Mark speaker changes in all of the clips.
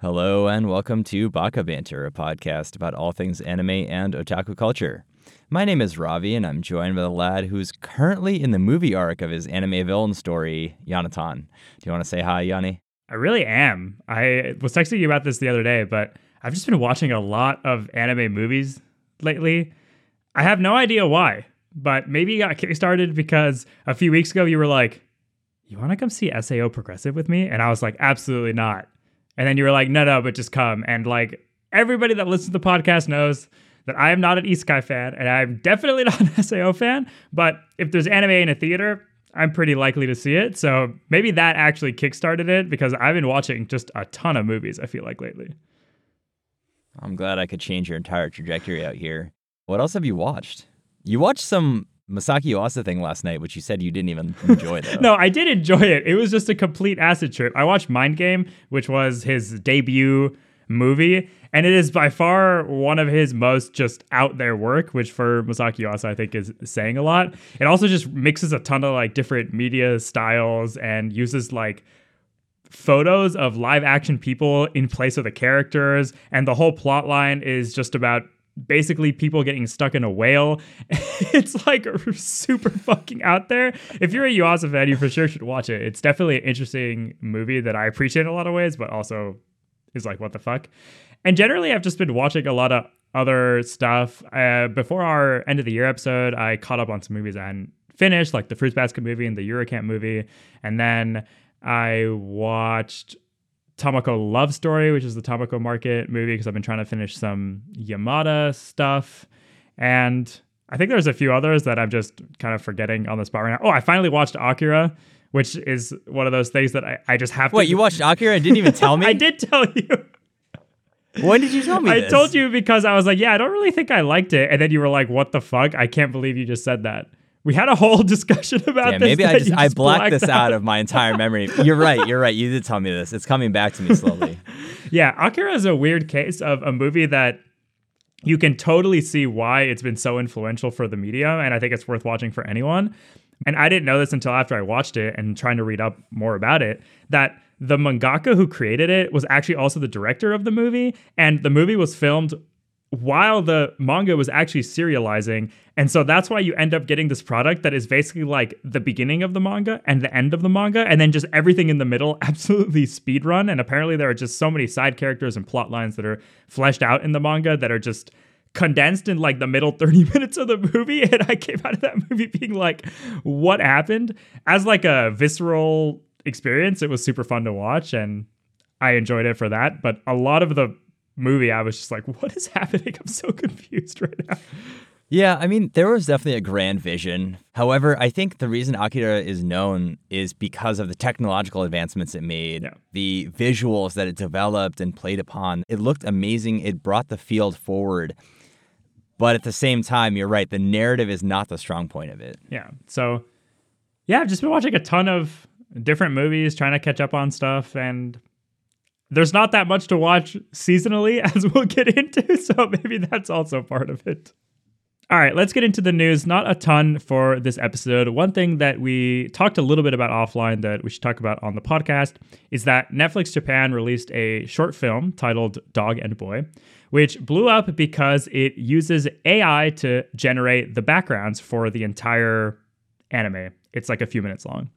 Speaker 1: Hello and welcome to Baka Banter, a podcast about all things anime and otaku culture. My name is Ravi, and I'm joined by the lad who's currently in the movie arc of his anime villain story, Yonatan. Do you want to say hi, Yanni?
Speaker 2: I really am. I was texting you about this the other day, but I've just been watching a lot of anime movies lately. I have no idea why, but maybe it got kickstarted because a few weeks ago you were like, You want to come see SAO Progressive with me? And I was like, Absolutely not. And then you were like, No, no, but just come. And like everybody that listens to the podcast knows that I am not an Isekai fan and I'm definitely not an SAO fan. But if there's anime in a theater, I'm pretty likely to see it. So maybe that actually kickstarted it because I've been watching just a ton of movies, I feel like lately.
Speaker 1: I'm glad I could change your entire trajectory out here. What else have you watched? You watched some Masaki Yuasa thing last night, which you said you didn't even enjoy, though.
Speaker 2: no, I did enjoy it. It was just a complete acid trip. I watched Mind Game, which was his debut movie, and it is by far one of his most just out there work, which for Masaki Yuasa I think is saying a lot. It also just mixes a ton of like different media styles and uses like photos of live action people in place of the characters and the whole plot line is just about basically people getting stuck in a whale. it's like super fucking out there. If you're a Yuasa fan, you for sure should watch it. It's definitely an interesting movie that I appreciate in a lot of ways, but also is like, what the fuck? And generally, I've just been watching a lot of other stuff. Uh, before our end of the year episode, I caught up on some movies I hadn't finished, like the Fruits Basket movie and the Yuru Camp movie. And then I watched Tamako Love Story, which is the Tamako Market movie, because I've been trying to finish some Yamada stuff. And I think there's a few others that I'm just kind of forgetting on the spot right now. Oh, I finally watched Akira, which is one of those things that I, I just have
Speaker 1: Wait,
Speaker 2: to.
Speaker 1: Wait, you watched Akira and didn't even tell me?
Speaker 2: I did tell you.
Speaker 1: When did you tell me
Speaker 2: I
Speaker 1: this?
Speaker 2: told you because I was like, yeah, I don't really think I liked it. And then you were like, what the fuck? I can't believe you just said that. We had a whole discussion about
Speaker 1: Yeah,
Speaker 2: this.
Speaker 1: maybe I just I blacked this
Speaker 2: out.
Speaker 1: out of my entire memory. You're right. You're right. You did tell me this. It's coming back to me slowly.
Speaker 2: Yeah, Akira is a weird case of a movie that you can totally see why it's been so influential for the media, and I think it's worth watching for anyone. And I didn't know this until after I watched it and trying to read up more about it that the mangaka who created it was actually also the director of the movie, and the movie was filmed while the manga was actually serializing. And so that's why you end up getting this product that is basically like the beginning of the manga and the end of the manga, and then just everything in the middle absolutely speed run. And apparently, there are just so many side characters and plot lines that are fleshed out in the manga that are just condensed in like the middle 30 minutes of the movie and i came out of that movie being like what happened as like a visceral experience it was super fun to watch and i enjoyed it for that but a lot of the movie i was just like what is happening i'm so confused right now
Speaker 1: Yeah, I mean, there was definitely a grand vision. However, I think the reason Akira is known is because of the technological advancements it made,
Speaker 2: Yeah.
Speaker 1: the visuals that it developed and played upon. It looked amazing. It brought the field forward. But at the same time, you're right, the narrative is not the strong point of it.
Speaker 2: yeah so yeah i've just been watching a ton of different movies trying to catch up on stuff and there's not that much to watch seasonally as we'll get into so maybe that's also part of it. All right let's get into the news. Not a ton for this episode. One thing that we talked a little bit about offline that we should talk about on the podcast is that netflix japan released a short film titled dog and boy which blew up because it uses ai to generate the backgrounds for the entire anime. It's like a few minutes long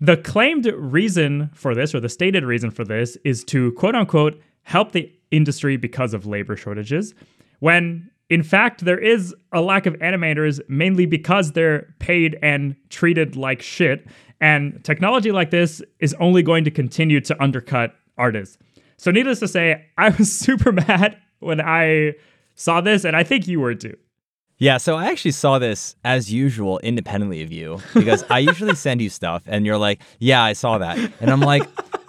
Speaker 2: the claimed reason for this, or the stated reason for this, is to quote unquote help the industry because of labor shortages, when in fact there is a lack of animators mainly because they're paid and treated like shit. And technology like this is only going to continue to undercut artists. So, needless to say, I was super mad when I saw this, and I think you were too.
Speaker 1: Yeah, so I actually saw this as usual independently of you because I usually send you stuff and you're like, yeah, I saw that. And I'm like,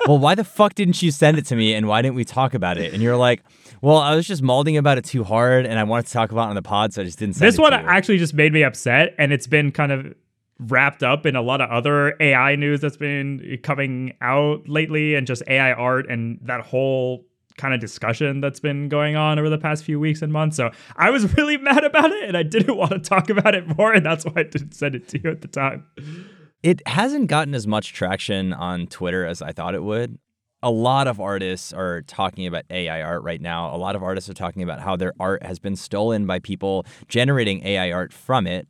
Speaker 1: well, why the fuck didn't you send it to me and why didn't we talk about it? And you're like, well, I was just molding about it too hard and I wanted to talk about it on the pod, so I just didn't send
Speaker 2: This
Speaker 1: it
Speaker 2: one
Speaker 1: to you.
Speaker 2: actually just made me upset, and it's been kind of wrapped up in a lot of other AI news that's been coming out lately, and just AI art and that whole kind of discussion that's been going on over the past few weeks and months. So I was really mad about it, and I didn't want to talk about it more, and that's why I didn't send it to you at the time.
Speaker 1: It hasn't gotten as much traction on Twitter as I thought it would. a lot of artists are talking about AI art right now. A lot of artists are talking about how their art has been stolen by people generating AI art from it.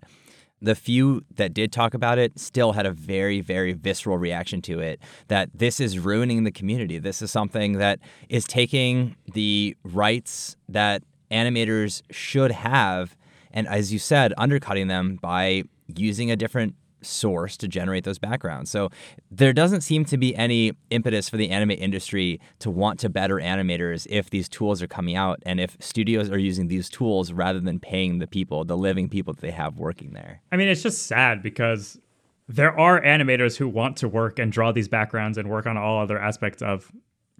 Speaker 1: The few that did talk about it still had a very, very visceral reaction to it that this is ruining the community. This is something that is taking the rights that animators should have, and as you said, undercutting them by using a different source to generate those backgrounds. So there doesn't seem to be any impetus for the anime industry to want to better animators if these tools are coming out and if studios are using these tools rather than paying the people, the living people that they have working there.
Speaker 2: I mean, it's just sad because there are animators who want to work and draw these backgrounds and work on all other aspects of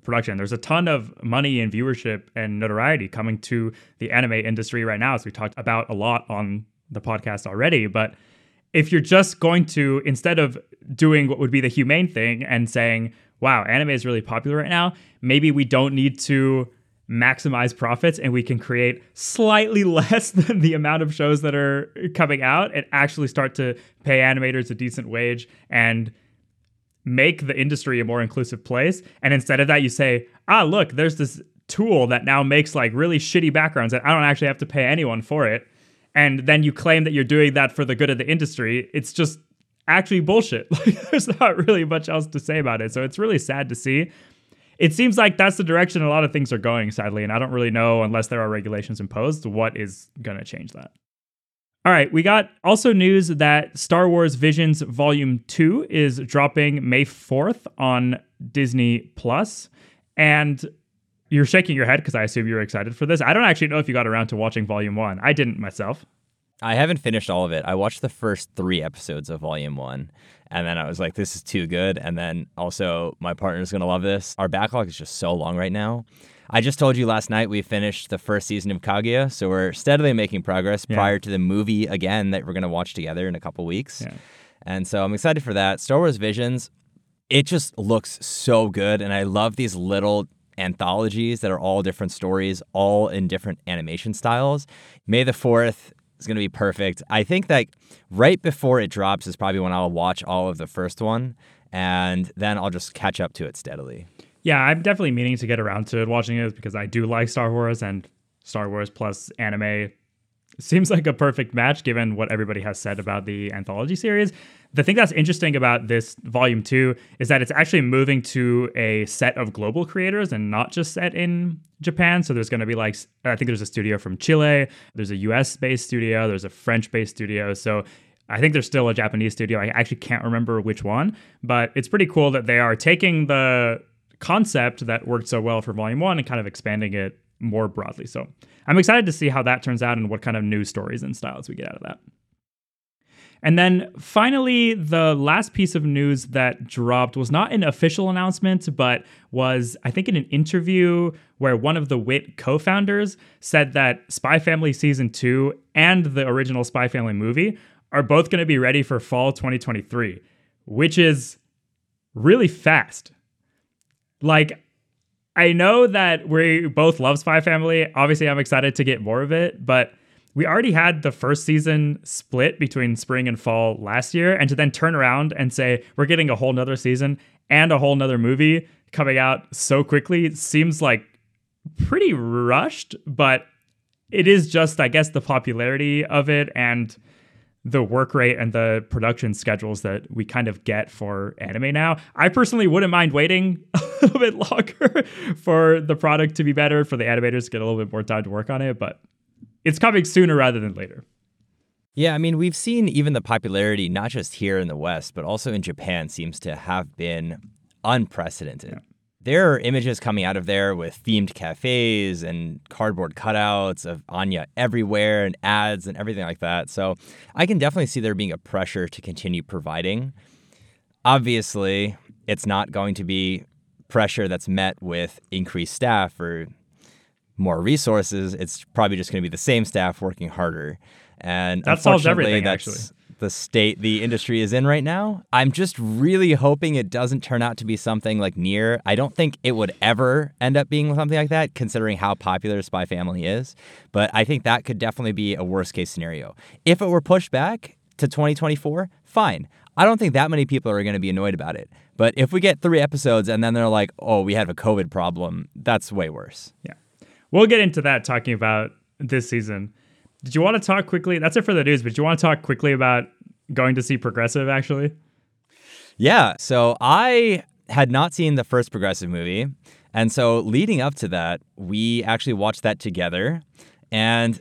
Speaker 2: production. There's a ton of money and viewership and notoriety coming to the anime industry right now, as we talked about a lot on the podcast already, but if you're just going to instead of doing what would be the humane thing and saying wow anime is really popular right now maybe we don't need to maximize profits and we can create slightly less than the amount of shows that are coming out and actually start to pay animators a decent wage and make the industry a more inclusive place. And instead of that you say ah look there's this tool that now makes like really shitty backgrounds and I don't actually have to pay anyone for it and then you claim that you're doing that for the good of the industry, it's just actually bullshit. Like, there's not really much else to say about it. So it's really sad to see. It seems like that's the direction a lot of things are going, sadly. And I don't really know, unless there are regulations imposed, what is going to change that. All right, we got also news that Star Wars Visions Volume 2 is dropping May 4th on Disney Plus. And you're shaking your head because I assume you're excited for this. I don't actually know if you got around to watching Volume One. I didn't myself.
Speaker 1: I haven't finished all of it. I watched the first three episodes of Volume One, and then I was like, "This is too good." And then also, my partner's gonna love this. Our backlog is just so long right now. I just told you last night we finished the first season of Kaguya, so we're steadily making progress yeah. prior to the movie again that we're gonna watch together in a couple weeks. Yeah. And so I'm excited for that. Star Wars Visions, it just looks so good, and I love these little anthologies that are all different stories, all in different animation styles. May the 4th is going to be perfect. I think that right before it drops is probably when I'll watch all of the first one, and then I'll just catch up to it steadily.
Speaker 2: Yeah, I'm definitely meaning to get around to watching it because I do like Star Wars and Star Wars plus anime seems like a perfect match given what everybody has said about the anthology series. The thing that's interesting about this volume two is that it's actually moving to a set of global creators and not just set in Japan. So there's going to be like, I think there's a studio from Chile, there's a US based studio, there's a French based studio. So I think there's still a Japanese studio. I actually can't remember which one, but it's pretty cool that they are taking the concept that worked so well for volume one and kind of expanding it more broadly. So I'm excited to see how that turns out and what kind of new stories and styles we get out of that. And then finally, the last piece of news that dropped was not an official announcement, but was, I think, in an interview where one of the WIT co founders said that Spy Family Season 2 and the original Spy Family movie are both going to be ready for fall 2023, which is really fast. Like, I know that we both love Spy Family. Obviously, I'm excited to get more of it, but we already had the first season split between spring and fall last year. And to then turn around and say, we're getting a whole nother season and a whole nother movie coming out so quickly seems like pretty rushed, but it is just, I guess, the popularity of it and the work rate and the production schedules that we kind of get for anime now. I personally wouldn't mind waiting a little bit longer for the product to be better, for the animators to get a little bit more time to work on it, but it's coming sooner rather than later.
Speaker 1: Yeah, I mean, we've seen even the popularity, not just here in the West, but also in Japan, seems to have been unprecedented. Yeah there are images coming out of there with themed cafes and cardboard cutouts of Anya everywhere and ads and everything like that. So I can definitely see there being a pressure to continue providing. Obviously, it's not going to be pressure that's met with increased staff or more resources. It's probably just going to be the same staff working harder. And
Speaker 2: that solves everything, that's, actually
Speaker 1: the state the industry is in right now. I'm just really hoping it doesn't turn out to be something like NieR. I don't think it would ever end up being something like that, considering how popular Spy Family is. But I think that could definitely be a worst case scenario. If it were pushed back to 2024, fine. I don't think that many people are going to be annoyed about it. But if we get three episodes and then they're like, oh, we have a COVID problem, that's way worse.
Speaker 2: Yeah. We'll get into that talking about this season. Did you want to talk quickly? That's it for the news, but you want to talk quickly about going to see Progressive actually?
Speaker 1: Yeah. So I had not seen the first Progressive movie. And so leading up to that, we actually watched that together. And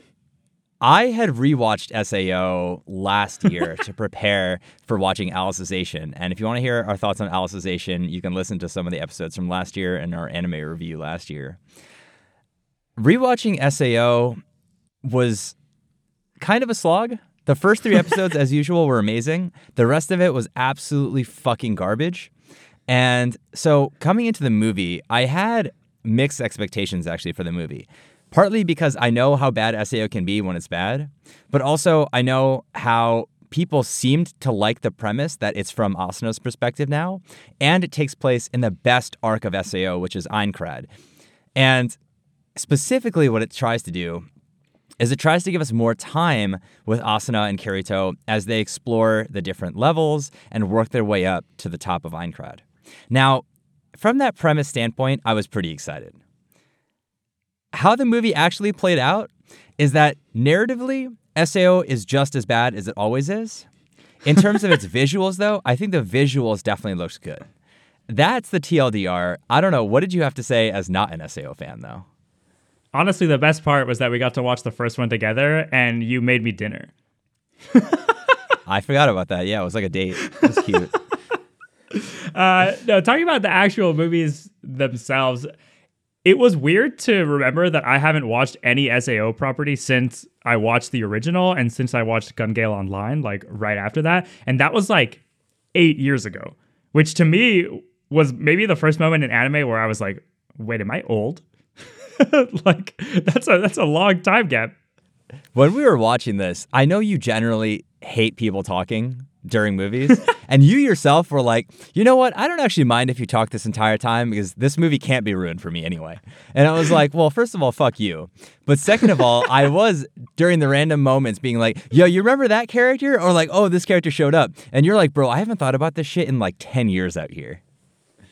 Speaker 1: I had rewatched SAO last year to prepare for watching Alicization. And if you want to hear our thoughts on Alicization, you can listen to some of the episodes from last year and our anime review last year. Rewatching SAO was kind of a slog. The first three episodes, as usual, were amazing. The rest of it was absolutely fucking garbage. And so coming into the movie, I had mixed expectations actually for the movie. Partly because I know how bad SAO can be when it's bad, but also I know how people seemed to like the premise that it's from Asuna's perspective now, and it takes place in the best arc of SAO, which is Aincrad. And specifically, what it tries to do is it tries to give us more time with Asuna and Kirito as they explore the different levels and work their way up to the top of Aincrad. Now, from that premise standpoint, I was pretty excited. How the movie actually played out is that narratively, SAO is just as bad as it always is. In terms of its visuals, though, I think the visuals definitely looks good. That's the TLDR. I don't know. What did you have to say as not an SAO fan, though?
Speaker 2: Honestly, the best part was that we got to watch the first one together and you made me dinner.
Speaker 1: I forgot about that. Yeah, it was like a date. It was cute.
Speaker 2: Uh, no, talking about the actual movies themselves, it was weird to remember that I haven't watched any SAO property since I watched the original and since I watched Gun Gale Online, like right after that. And that was like eight years ago, which to me was maybe the first moment in anime where I was like, wait, am I old? like that's a that's a long time gap.
Speaker 1: When we were watching this, I know you generally hate people talking during movies. and you yourself were like, you know what? I don't actually mind if you talk this entire time because this movie can't be ruined for me anyway. And I was like, well, first of all, fuck you. But second of all, I was during the random moments being like, yo, you remember that character? Or like, oh, this character showed up. And you're like, bro, I haven't thought about this shit in like 10 years out here.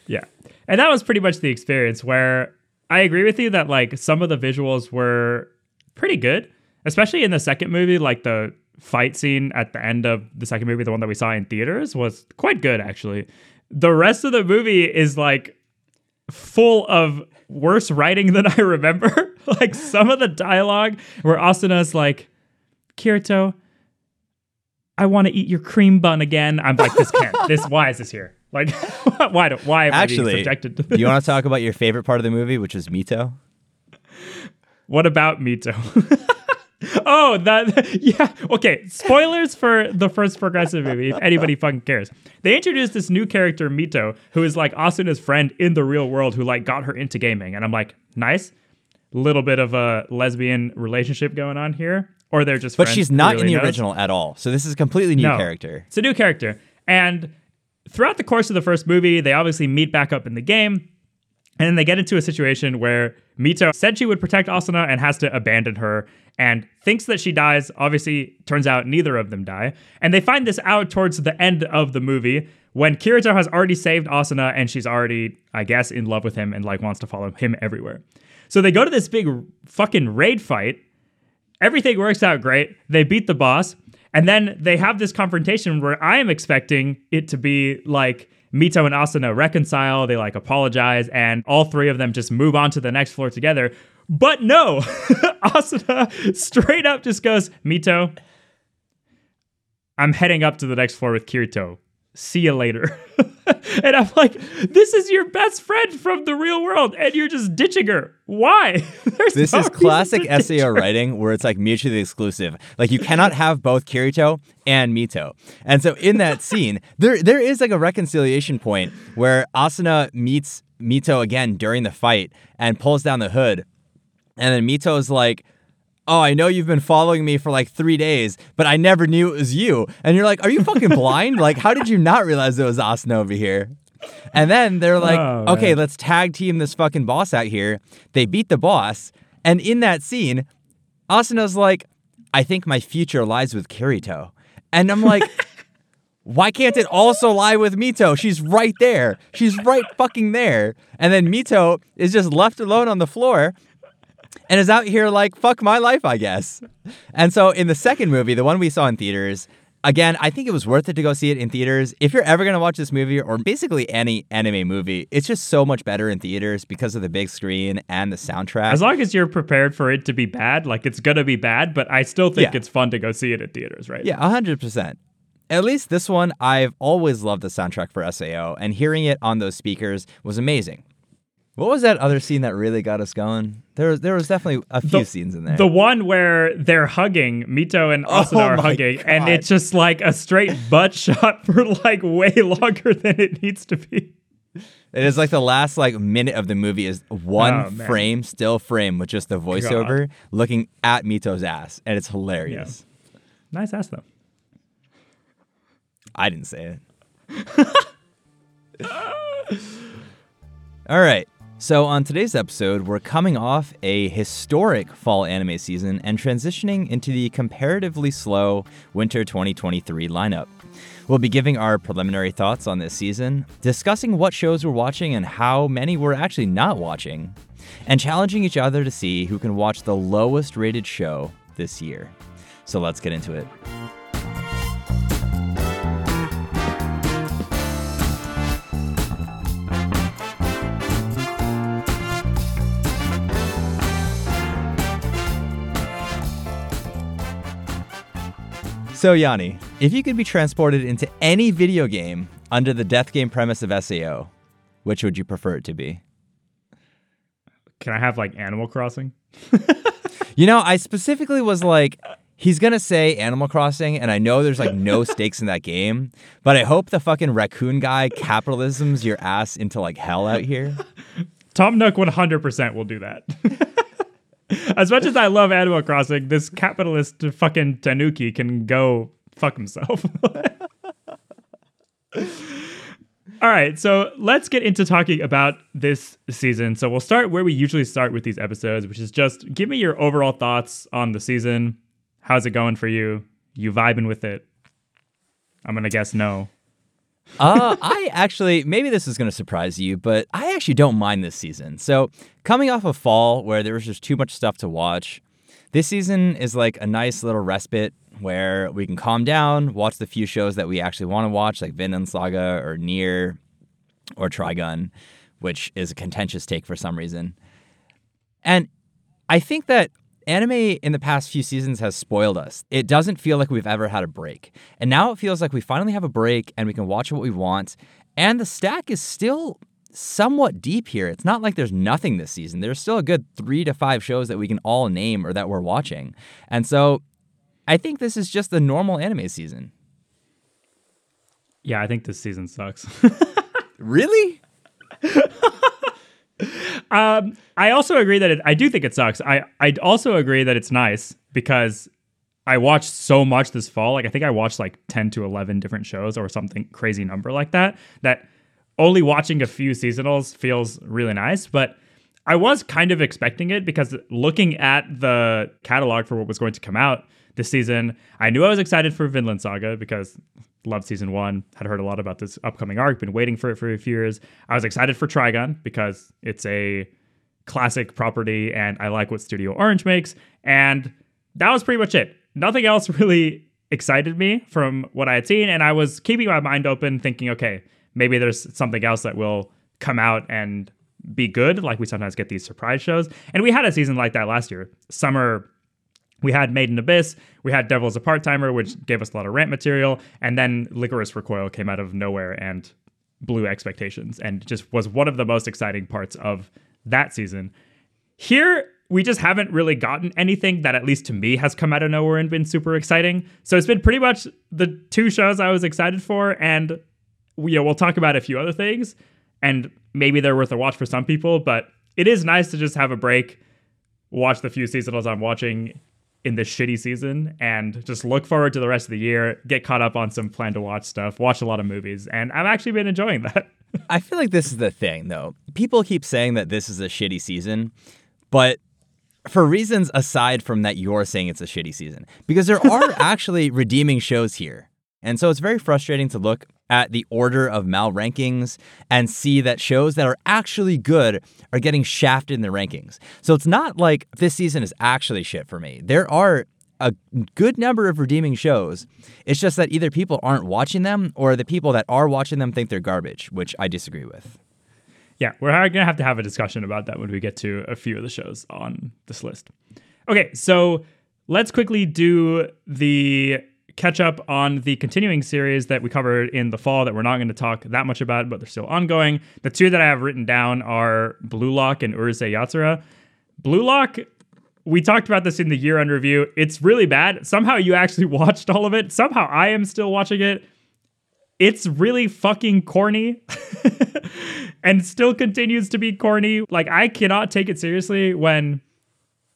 Speaker 2: Yeah. And that was pretty much the experience where I agree with you that like some of the visuals were pretty good, especially in the second movie, like the fight scene at the end of the second movie, the one that we saw in theaters, was quite good actually. The rest of the movie is like full of worse writing than I remember. like some of the dialogue where Asuna's like, Kirito, I want to eat your cream bun again. I'm like, this can't. this why is this here? Like, why do why am
Speaker 1: Actually,
Speaker 2: I being subjected to this?
Speaker 1: Do you want to talk about your favorite part of the movie, which is Mito?
Speaker 2: What about Mito? oh, that yeah. Okay, spoilers for the first progressive movie. If anybody fucking cares, they introduced this new character Mito, who is like Asuna's friend in the real world, who like got her into gaming, and I'm like, nice. Little bit of a lesbian relationship going on here, or they're just.
Speaker 1: But she's not
Speaker 2: really
Speaker 1: in the
Speaker 2: knows?
Speaker 1: original at all. So this is a completely new
Speaker 2: No.
Speaker 1: character.
Speaker 2: It's a new character. And throughout the course of the first movie, they obviously meet back up in the game. And then they get into a situation where Mito said she would protect Asuna and has to abandon her and thinks that she dies. Obviously, turns out neither of them die. And they find this out towards the end of the movie when Kirito has already saved Asuna and she's already, I guess, in love with him and like wants to follow him everywhere. So they go to this big fucking raid fight everything works out great. They beat the boss. And then they have this confrontation where I am expecting it to be like Mito and Asuna reconcile, they like apologize, and all three of them just move on to the next floor together. But no, Asuna straight up just goes, Mito, I'm heading up to the next floor with Kirito. See you later. and I'm like, this is your best friend from the real world, and you're just ditching her. Why? There's
Speaker 1: This
Speaker 2: no
Speaker 1: is classic
Speaker 2: to ditch
Speaker 1: SAO
Speaker 2: her.
Speaker 1: writing where it's like mutually exclusive. Like you cannot have both Kirito and Mito. And so in that scene, there there is like a reconciliation point where Asuna meets Mito again during the fight and pulls down the hood. And then Mito's like, Oh, I know you've been following me for like three days, but I never knew it was you. And you're like, Are you fucking blind? like, how did you not realize it was Asuna over here? And then they're oh, like,
Speaker 2: Oh,
Speaker 1: okay, let's tag team this fucking boss out here. They beat the boss. And in that scene, Asuna's like, I think my future lies with Kirito. And I'm like, why can't it also lie with Mito? She's right there. She's right fucking there. And then Mito is just left alone on the floor and is out here like, fuck my life, I guess. And so in the second movie, the one we saw in theaters, again, I think it was worth it to go see it in theaters. If you're ever going to watch this movie or basically any anime movie, it's just so much better in theaters because of the big screen and the soundtrack.
Speaker 2: As long as you're prepared for it to be bad, like it's going to be bad, but I still think
Speaker 1: Yeah.
Speaker 2: it's fun to go see it in theaters, right?
Speaker 1: Yeah, 100%. At least this one, I've always loved the soundtrack for SAO, and hearing it on those speakers was amazing. What was that other scene that really got us going? There was there was definitely a few
Speaker 2: The-
Speaker 1: scenes in there.
Speaker 2: The one where they're hugging, Mito and oh Asuna are
Speaker 1: my
Speaker 2: hugging, and it's just like a straight butt shot for like way longer than it needs to be.
Speaker 1: It is like the last like minute of the movie is one
Speaker 2: Oh,
Speaker 1: frame, still frame with just the voiceover looking at Mito's ass, and it's hilarious.
Speaker 2: Nice ass though.
Speaker 1: I didn't say it. All right. So on today's episode, we're coming off a historic fall anime season and transitioning into the comparatively slow winter 2023 lineup. We'll be giving our preliminary thoughts on this season, discussing what shows we're watching and how many we're actually not watching, and challenging each other to see who can watch the lowest rated show this year. So let's get into it. So, Yanni, if you could be transported into any video game under the death game premise of SAO, which would you prefer it to be?
Speaker 2: Can I have like Animal Crossing?
Speaker 1: You know, I specifically was like, he's going to say Animal Crossing, and I know there's like no stakes in that game, but I hope the fucking raccoon guy capitalisms your ass into like hell out here.
Speaker 2: Tom Nook 100% will do that. as much as I love Animal Crossing, this capitalist fucking Tanuki can go fuck himself. All right, so let's get into talking about this season. So we'll start where we usually start with these episodes, which is just give me your overall thoughts on the season. How's it going for you? You vibing with it? I'm gonna guess no.
Speaker 1: Uh, I actually, maybe this is going to surprise you, but I actually don't mind this season. So, coming off of fall where there was just too much stuff to watch, this season is like a nice little respite where we can calm down, watch the few shows that we actually want to watch, like Vinland Saga or NieR or Trigun, which is a contentious take for some reason. And I think that anime in the past few seasons has spoiled us. It doesn't feel like we've ever had a break. And now it feels like we finally have a break and we can watch what we want. And the stack is still somewhat deep here. It's not like there's nothing this season. There's still a good three to five shows that we can all name or that we're watching. And so I think this is just the normal anime season.
Speaker 2: Yeah, I think this season sucks.
Speaker 1: Really?
Speaker 2: Um, I also agree that it, I do think it sucks. I I also agree that it's nice because I watched so much this fall. Like I think I watched like ten to eleven different shows or something crazy number like that. That only watching a few seasonals feels really nice, but. I was kind of expecting it because looking at the catalog for what was going to come out this season, I knew I was excited for Vinland Saga because loved season one, had heard a lot about this upcoming arc, been waiting for it for a few years. I was excited for Trigun because it's a classic property and I like what Studio Orange makes. And that was pretty much it. Nothing else really excited me from what I had seen. And I was keeping my mind open, thinking, okay, maybe there's something else that will come out and be good. Like we sometimes get these surprise shows. And we had a season like that last year. Summer we had Made in Abyss, we had Devil's a Part Timer, which gave us a lot of rant material, and then Lycoris Recoil came out of nowhere and blew expectations and just was one of the most exciting parts of that season. Here, we just haven't really gotten anything that, at least to me, has come out of nowhere and been super exciting. So it's been pretty much the two shows I was excited for, and you know, we'll talk about a few other things, and maybe they're worth a watch for some people, but it is nice to just have a break, watch the few seasonals I'm watching in this shitty season and just look forward to the rest of the year, get caught up on some plan to watch stuff, watch a lot of movies, and I've actually been enjoying that.
Speaker 1: I feel like this is the thing, though. People keep saying that this is a shitty season, but for reasons aside from that you're saying it's a shitty season, because there are actually redeeming shows here. And so it's very frustrating to look at the order of Mal rankings and see that shows that are actually good are getting shafted in the rankings. So it's not like this season is actually shit for me. There are a good number of redeeming shows. It's just that either people aren't watching them or the people that are watching them think they're garbage, which I disagree with.
Speaker 2: Yeah, we're going to have to have a discussion about that when we get to a few of the shows on this list. Okay, so let's quickly do the catch up on the continuing series that we covered in the fall that we're not going to talk that much about, but they're still ongoing. The two that I have written down are Blue Lock and Urusei Yatsura. Blue Lock, we talked about this in the year end review. It's really bad. Somehow you actually watched all of it. Somehow I am still watching it. It's really fucking corny and still continues to be corny. Like, I cannot take it seriously when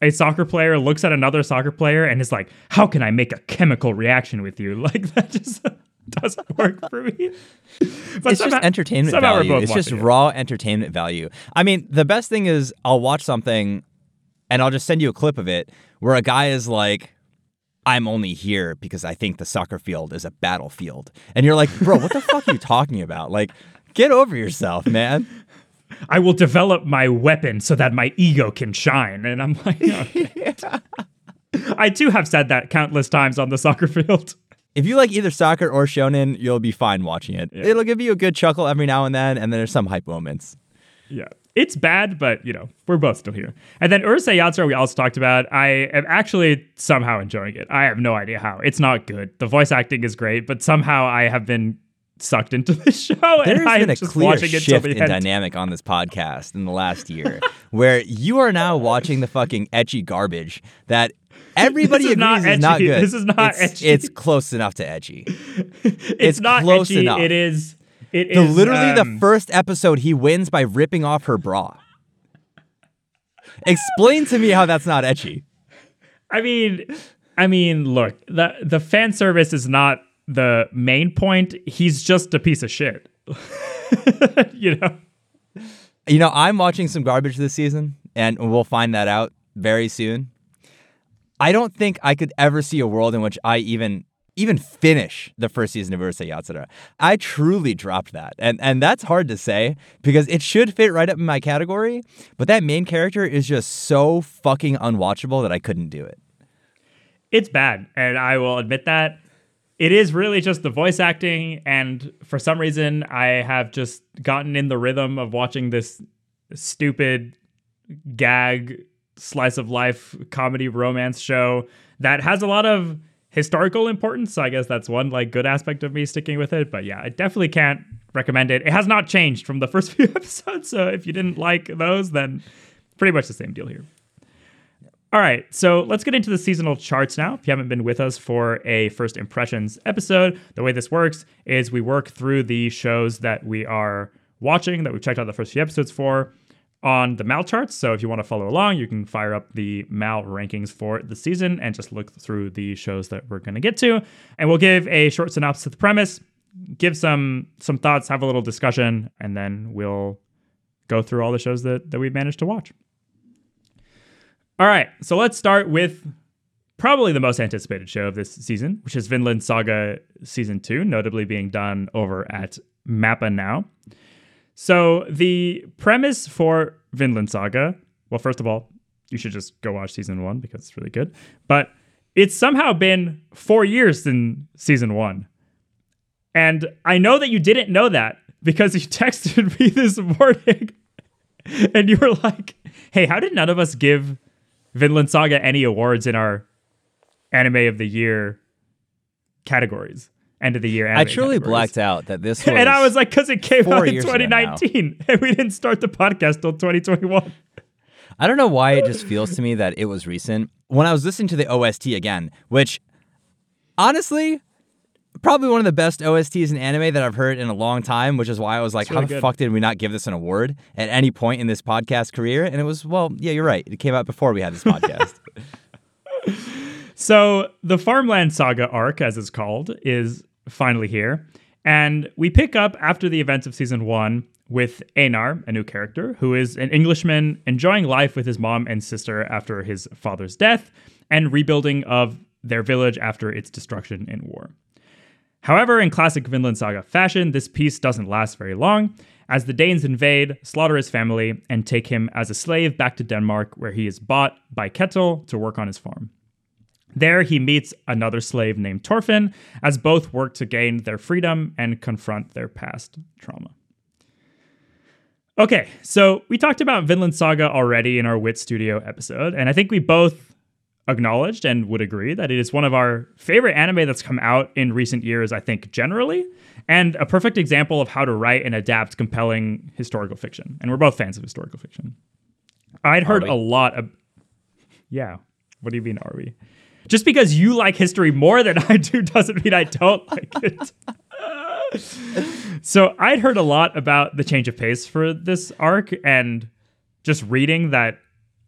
Speaker 2: a soccer player looks at another soccer player and is like, "How can I make a chemical reaction with you?" Like that just doesn't work for me.
Speaker 1: But it's somehow, just entertainment value. It's just raw entertainment value. I mean, the best thing is I'll watch something and I'll just send you a clip of it where a guy is like, I'm only here because I think the soccer field is a battlefield. And you're like, bro, what the fuck are you talking about? Like, get over yourself, man.
Speaker 2: I will develop my weapon so that my ego can shine. And I'm like, okay. I too have said that countless times on the soccer field.
Speaker 1: If you like either soccer or shonen, you'll be fine watching it. Yeah. It'll give you a good chuckle every now and then, and then there's some hype moments.
Speaker 2: Yeah. It's bad, but you know, we're both still here. And then Urusei Yatsura, we also talked about. I am actually somehow enjoying it. I have no idea how. It's not good. The voice acting is great, but somehow I have been sucked into this show.
Speaker 1: There's and been a clear shift in end. dynamic on this podcast in the last year, where you are now watching the fucking ecchi garbage that everybody agrees not is not good.
Speaker 2: This is not
Speaker 1: it's,
Speaker 2: ecchi.
Speaker 1: It's close enough to ecchi.
Speaker 2: it's, it's, not close ecchi. Enough. It is. It
Speaker 1: the,
Speaker 2: is,
Speaker 1: literally
Speaker 2: um,
Speaker 1: the first episode he wins by ripping off her bra. Explain to me how that's not ecchi.
Speaker 2: I mean, I mean, look, the the fan service is not the main point, he's just a piece of shit. you know.
Speaker 1: You know, I'm watching some garbage this season, and we'll find that out very soon. I don't think I could ever see a world in which I even even finish the first season of Urusei Yatsura. I truly dropped that. And and that's hard to say because it should fit right up in my category, but that main character is just so fucking unwatchable that I couldn't do it.
Speaker 2: It's bad, and I will admit that it is really just the voice acting and for some reason i have just gotten in the rhythm of watching this stupid gag slice of life comedy romance show that has a lot of historical importance. So i guess that's one like good aspect of me sticking with it. But yeah i definitely can't recommend it. It has not changed from the first few episodes. So if you didn't like those then pretty much the same deal here all right, so let's get into the seasonal charts now. If you haven't been with us for a first impressions episode, the way this works is we work through the shows that we are watching, that we've checked out the first few episodes for on the Mal charts. So if you want to follow along, you can fire up the Mal rankings for the season and just look through the shows that we're going to get to. And we'll give a short synopsis of the premise, give some some thoughts, have a little discussion, and then we'll go through all the shows that, that we've managed to watch. All right, so let's start with probably the most anticipated show of this season, which is Vinland Saga Season 2, notably being done over at Mappa now. So, the premise for Vinland Saga, well, first of all, you should just go watch Season 1 because it's really good. But it's somehow been four years since Season 1. And I know that you didn't know that because you texted me this morning and you were like, hey, how did none of us give Vinland Saga any awards in our anime of the year categories. End of the year. I
Speaker 1: truly
Speaker 2: categories.
Speaker 1: blacked out that this
Speaker 2: and I was like, because it came out in 2019 and we didn't start the podcast till 2021.
Speaker 1: I don't know why it just feels to me that it was recent. When I was listening to the OST again, which honestly, probably one of the best OSTs in anime that I've heard in a long time, which is why I was like, really how the good. fuck did we not give this an award at any point in this podcast career? And it was, well, yeah, you're right. It came out before we had this podcast.
Speaker 2: so the Farmland Saga arc, as it's called, is finally here. And we pick up after the events of season one with Einar, a new character, who is an Englishman enjoying life with his mom and sister after his father's death and rebuilding of their village after its destruction in war. However, in classic Vinland Saga fashion, this peace doesn't last very long, as the Danes invade, slaughter his family, and take him as a slave back to Denmark, where he is bought by Ketil to work on his farm. There, he meets another slave named Thorfinn, as both work to gain their freedom and confront their past trauma. Okay, so we talked about Vinland Saga already in our Wit Studio episode, and I think we both acknowledged and would agree that it is one of our favorite anime that's come out in recent years, I think, generally, and a perfect example of how to write and adapt compelling historical fiction. And we're both fans of historical fiction. I'd heard a lot of. Yeah. What do you mean, are we? Just because you like history more than I do doesn't mean I don't like it. so I'd heard a lot about the change of pace for this arc and just reading that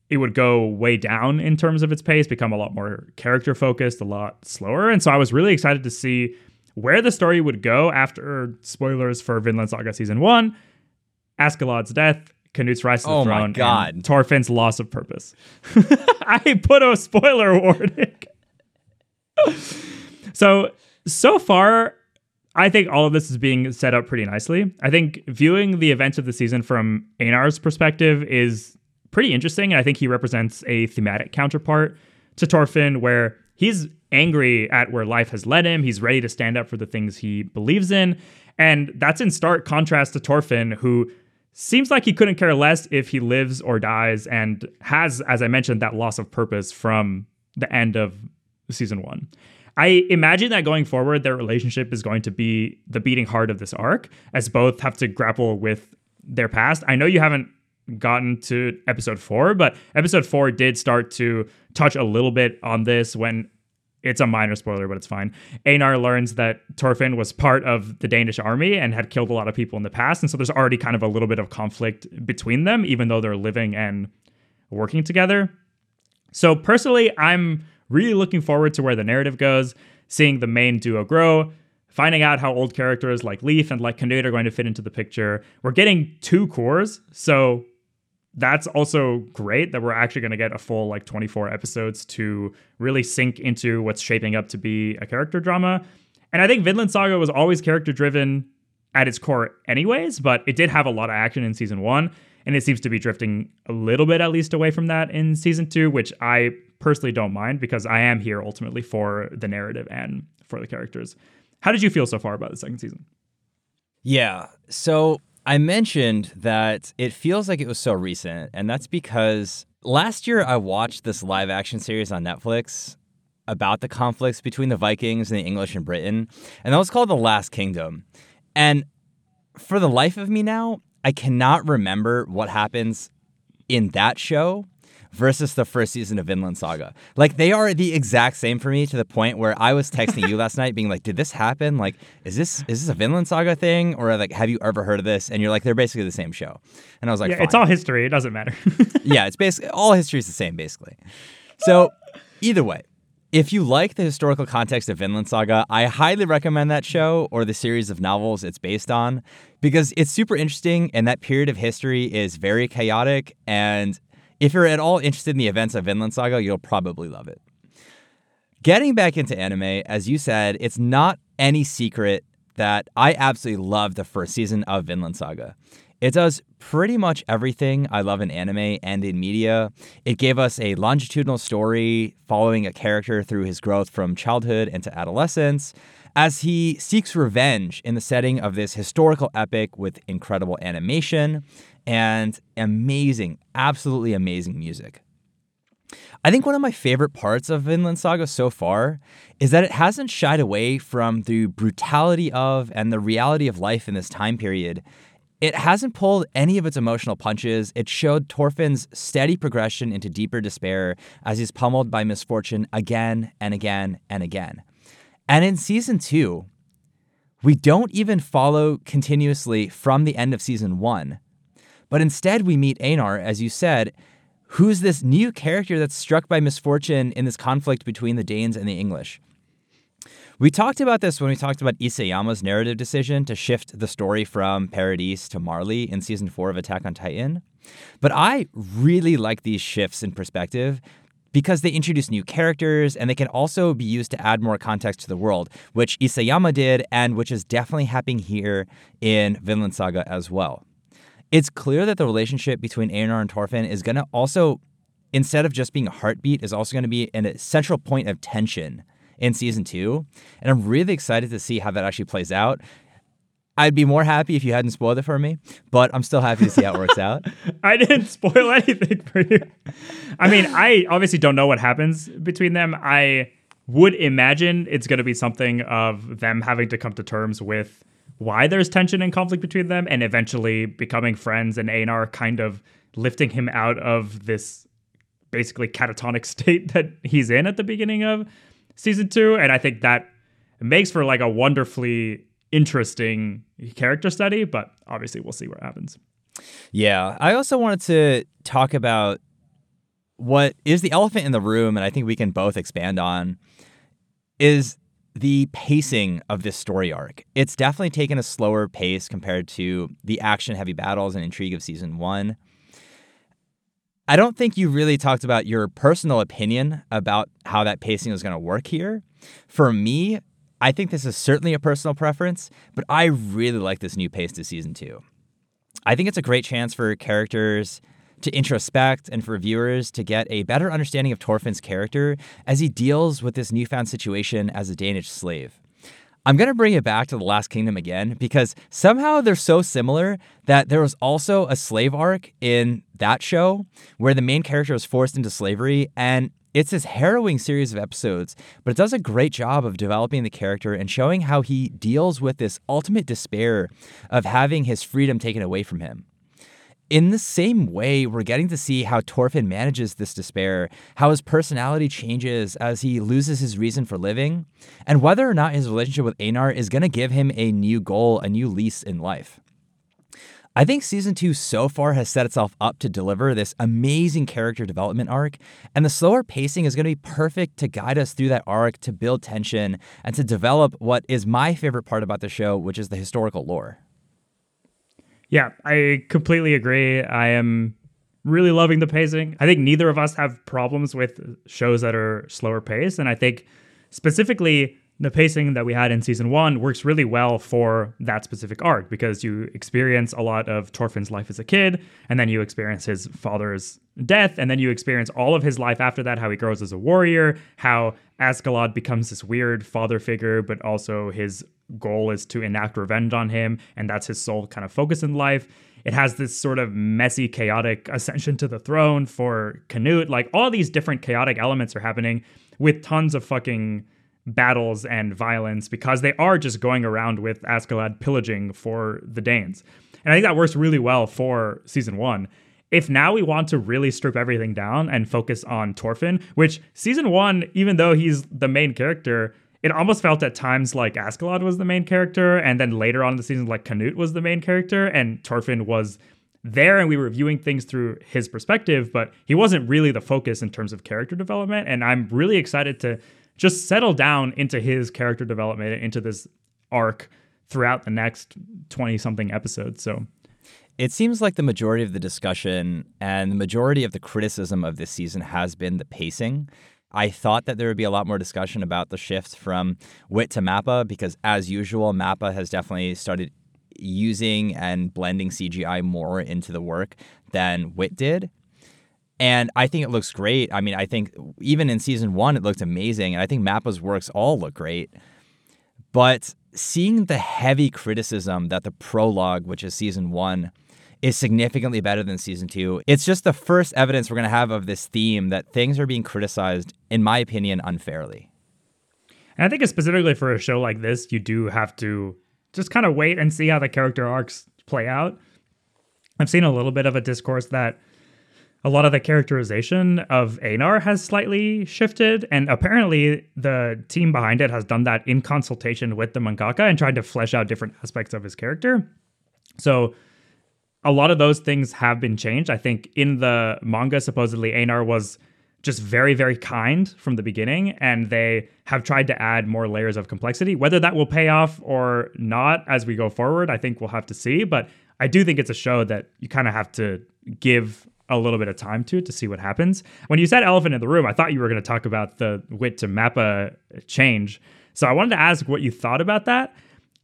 Speaker 2: it would go way down in terms of its pace, become a lot more character focused, a lot slower. And so I was really excited to see where the story would go after spoilers for Vinland Saga season one, Askeladd's death, Canute's rise to the
Speaker 1: Oh my
Speaker 2: throne,
Speaker 1: God.
Speaker 2: and Thorfinn's loss of purpose. I put a spoiler warning. so so far, I think all of this is being set up pretty nicely. I think viewing the events of the season from Einar's perspective is pretty interesting. And I think he represents a thematic counterpart to Thorfinn, where he's angry at where life has led him. He's ready to stand up for the things he believes in. And that's in stark contrast to Thorfinn, who seems like he couldn't care less if he lives or dies and has, as I mentioned, that loss of purpose from the end of season one. I imagine that going forward, their relationship is going to be the beating heart of this arc, as both have to grapple with their past. I know you haven't gotten to episode four, but episode four did start to touch a little bit on this when it's a minor spoiler, but it's fine. Einar learns that Thorfinn was part of the Danish army and had killed a lot of people in the past. And so there's already kind of a little bit of conflict between them, even though they're living and working together. So personally, I'm really looking forward to where the narrative goes, seeing the main duo grow, finding out how old characters like Leif and like Canute are going to fit into the picture. We're getting two cours, so that's also great that we're actually going to get a full like 24 episodes to really sink into what's shaping up to be a character drama. And I think Vinland Saga was always character driven at its core anyways, but it did have a lot of action in season 1 and it seems to be drifting a little bit at least away from that in season 2, which I personally don't mind because I am here ultimately for the narrative and for the characters. How did you feel so far about the second season?
Speaker 1: Yeah. So I mentioned that it feels like it was so recent, and that's because last year I watched this live action series on Netflix about the conflicts between the Vikings and the English in Britain, and that was called The Last Kingdom. And for the life of me now, I cannot remember what happens in that show versus the first season of Vinland Saga. Like they are the exact same for me to the point where I was texting you last night being like, "Did this happen? Like is this is this a Vinland Saga thing or like have you ever heard of this?" And you're like, "They're basically the same show." And I was like,
Speaker 2: yeah, it's all history. It doesn't matter.
Speaker 1: yeah, it's basically all history is the same, basically. So, either way, if you like the historical context of Vinland Saga, I highly recommend that show or the series of novels it's based on because it's super interesting and that period of history is very chaotic. And if you're at all interested in the events of Vinland Saga, you'll probably love it. Getting back into anime, as you said, it's not any secret that I absolutely love the first season of Vinland Saga. It does pretty much everything I love in anime and in media. It gave us a longitudinal story following a character through his growth from childhood into adolescence as he seeks revenge in the setting of this historical epic with incredible animation and amazing, absolutely amazing music. I think one of my favorite parts of Vinland Saga so far is that it hasn't shied away from the brutality of and the reality of life in this time period. It hasn't pulled any of its emotional punches. It showed Thorfinn's steady progression into deeper despair as he's pummeled by misfortune again and again and again. And in season two, we don't even follow continuously from the end of season one, but instead we meet Einar, as you said, who's this new character that's struck by misfortune in this conflict between the Danes and the English. We talked about this when we talked about Isayama's narrative decision to shift the story from Paradise to Marley in season four of Attack on Titan. But I really like these shifts in perspective because they introduce new characters and they can also be used to add more context to the world, which Isayama did and which is definitely happening here in Vinland Saga as well. It's clear that the relationship between Einar and Thorfinn is going to also, instead of just being a heartbeat, is also going to be a central point of tension in season two. And I'm really excited to see how that actually plays out. I'd be more happy if you hadn't spoiled it for me, but I'm still happy to see how it works out.
Speaker 2: I didn't spoil anything for you. I mean, I obviously don't know what happens between them. I would imagine it's going to be something of them having to come to terms with why there's tension and conflict between them and eventually becoming friends and Einar kind of lifting him out of this basically catatonic state that he's in at the beginning of season 2 and I think that makes for like a wonderfully interesting character study, but obviously we'll see what happens.
Speaker 1: Yeah, I also wanted to talk about what is the elephant in the room and I think we can both expand on is the pacing of this story arc. It's definitely taken a slower pace compared to the action heavy battles and intrigue of season one. I don't think you really talked about your personal opinion about how that pacing is going to work here. For me, I think this is certainly a personal preference, but I really like this new pace to season two. I think it's a great chance for characters to introspect and for viewers to get a better understanding of Thorfinn's character as he deals with this newfound situation as a Danish slave. I'm going to bring it back to The Last Kingdom again because somehow they're so similar that there was also a slave arc in that show where the main character was forced into slavery. And it's this harrowing series of episodes, but it does a great job of developing the character and showing how he deals with this ultimate despair of having his freedom taken away from him. In the same way, we're getting to see how Thorfinn manages this despair, how his personality changes as he loses his reason for living, and whether or not his relationship with Einar is going to give him a new goal, a new lease in life. I think season two so far has set itself up to deliver this amazing character development arc, and the slower pacing is going to be perfect to guide us through that arc, to build tension, and to develop what is my favorite part about the show, which is the historical lore.
Speaker 2: Yeah, I completely agree. I am really loving the pacing. I think neither of us have problems with shows that are slower paced. And I think specifically the pacing that we had in season one works really well for that specific arc because you experience a lot of Thorfinn's life as a kid, and then you experience his father's death, and then you experience all of his life after that, how he grows as a warrior, how Askeladd becomes this weird father figure, but also his goal is to enact revenge on him, and that's his sole kind of focus in life. It has this sort of messy, chaotic ascension to the throne for Canute. Like all these different chaotic elements are happening with tons of fucking battles and violence because they are just going around with Askeladd pillaging for the Danes. And I think that works really well for season one. If now we want to really strip everything down and focus on Thorfinn, which season one, even though he's the main character, it almost felt at times like Askeladd was the main character, and then later on in the season, like Canute was the main character, and Thorfinn was there, and we were viewing things through his perspective, but he wasn't really the focus in terms of character development. And I'm really excited to just settle down into his character development, into this arc throughout the next 20 something episodes. So
Speaker 1: it seems like the majority of the discussion and the majority of the criticism of this season has been the pacing. I thought that there would be a lot more discussion about the shift from Wit to Mappa because, as usual, Mappa has definitely started using and blending CGI more into the work than Wit did. And I think it looks great. I mean, I think even in season one, it looked amazing. And I think Mappa's works all look great. But seeing the heavy criticism that the prologue, which is season one, is significantly better than season two. It's just the first evidence we're going to have of this theme that things are being criticized, in my opinion, unfairly.
Speaker 2: And I think specifically for a show like this, you do have to just kind of wait and see how the character arcs play out. I've seen a little bit of a discourse that a lot of the characterization of Einar has slightly shifted, and apparently the team behind it has done that in consultation with the mangaka and tried to flesh out different aspects of his character. So a lot of those things have been changed. I think in the manga, supposedly Einar was just very, very kind from the beginning, and they have tried to add more layers of complexity. Whether that will pay off or not as we go forward, I think we'll have to see. But I do think it's a show that you kind of have to give a little bit of time to to see what happens. When you said elephant in the room, I thought you were going to talk about the wit to Mappa change. So I wanted to ask what you thought about that.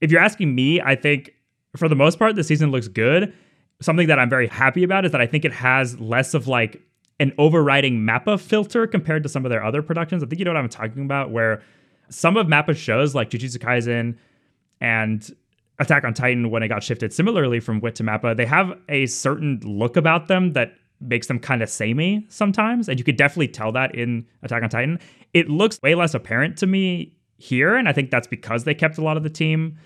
Speaker 2: If you're asking me, I think for the most part, the season looks good. Something that I'm very happy about is that I think it has less of like an overriding Mappa filter compared to some of their other productions. I think you know what I'm talking about, where some of Mappa's shows like Jujutsu Kaisen and Attack on Titan, when it got shifted similarly from Wit to Mappa, they have a certain look about them that makes them kind of samey sometimes. And you could definitely tell that in Attack on Titan. It looks way less apparent to me here. And I think that's because they kept a lot of the team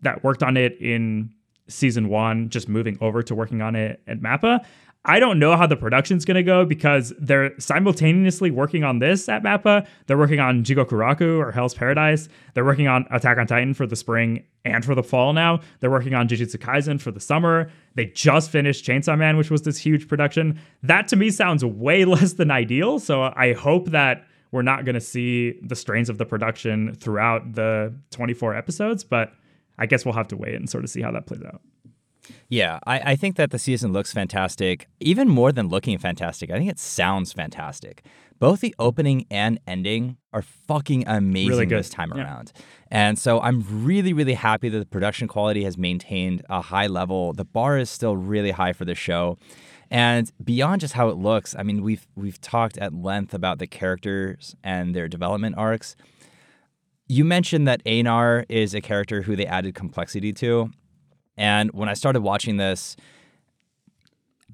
Speaker 2: that worked on it in season one, just moving over to working on it at Mappa. I don't know how the production's going to go because they're simultaneously working on this at Mappa. They're working on Jigokuraku or Hell's Paradise. They're working on Attack on Titan for the spring and for the fall now. They're working on Jujutsu Kaisen for the summer. They just finished Chainsaw Man, which was this huge production. That to me sounds way less than ideal. So I hope that we're not going to see the strains of the production throughout the 24 episodes, but I guess we'll have to wait and sort of see how that plays out.
Speaker 1: Yeah, I, I, think that the season looks fantastic. Even more than looking fantastic, I think it sounds fantastic. Both the opening and ending are fucking amazing really this time yeah. around. And so I'm really, really happy that the production quality has maintained a high level. The bar is still really high for the show. And beyond just how it looks, I mean, we've we've talked at length about the characters and their development arcs. You mentioned that Einar is a character who they added complexity to. And when I started watching this,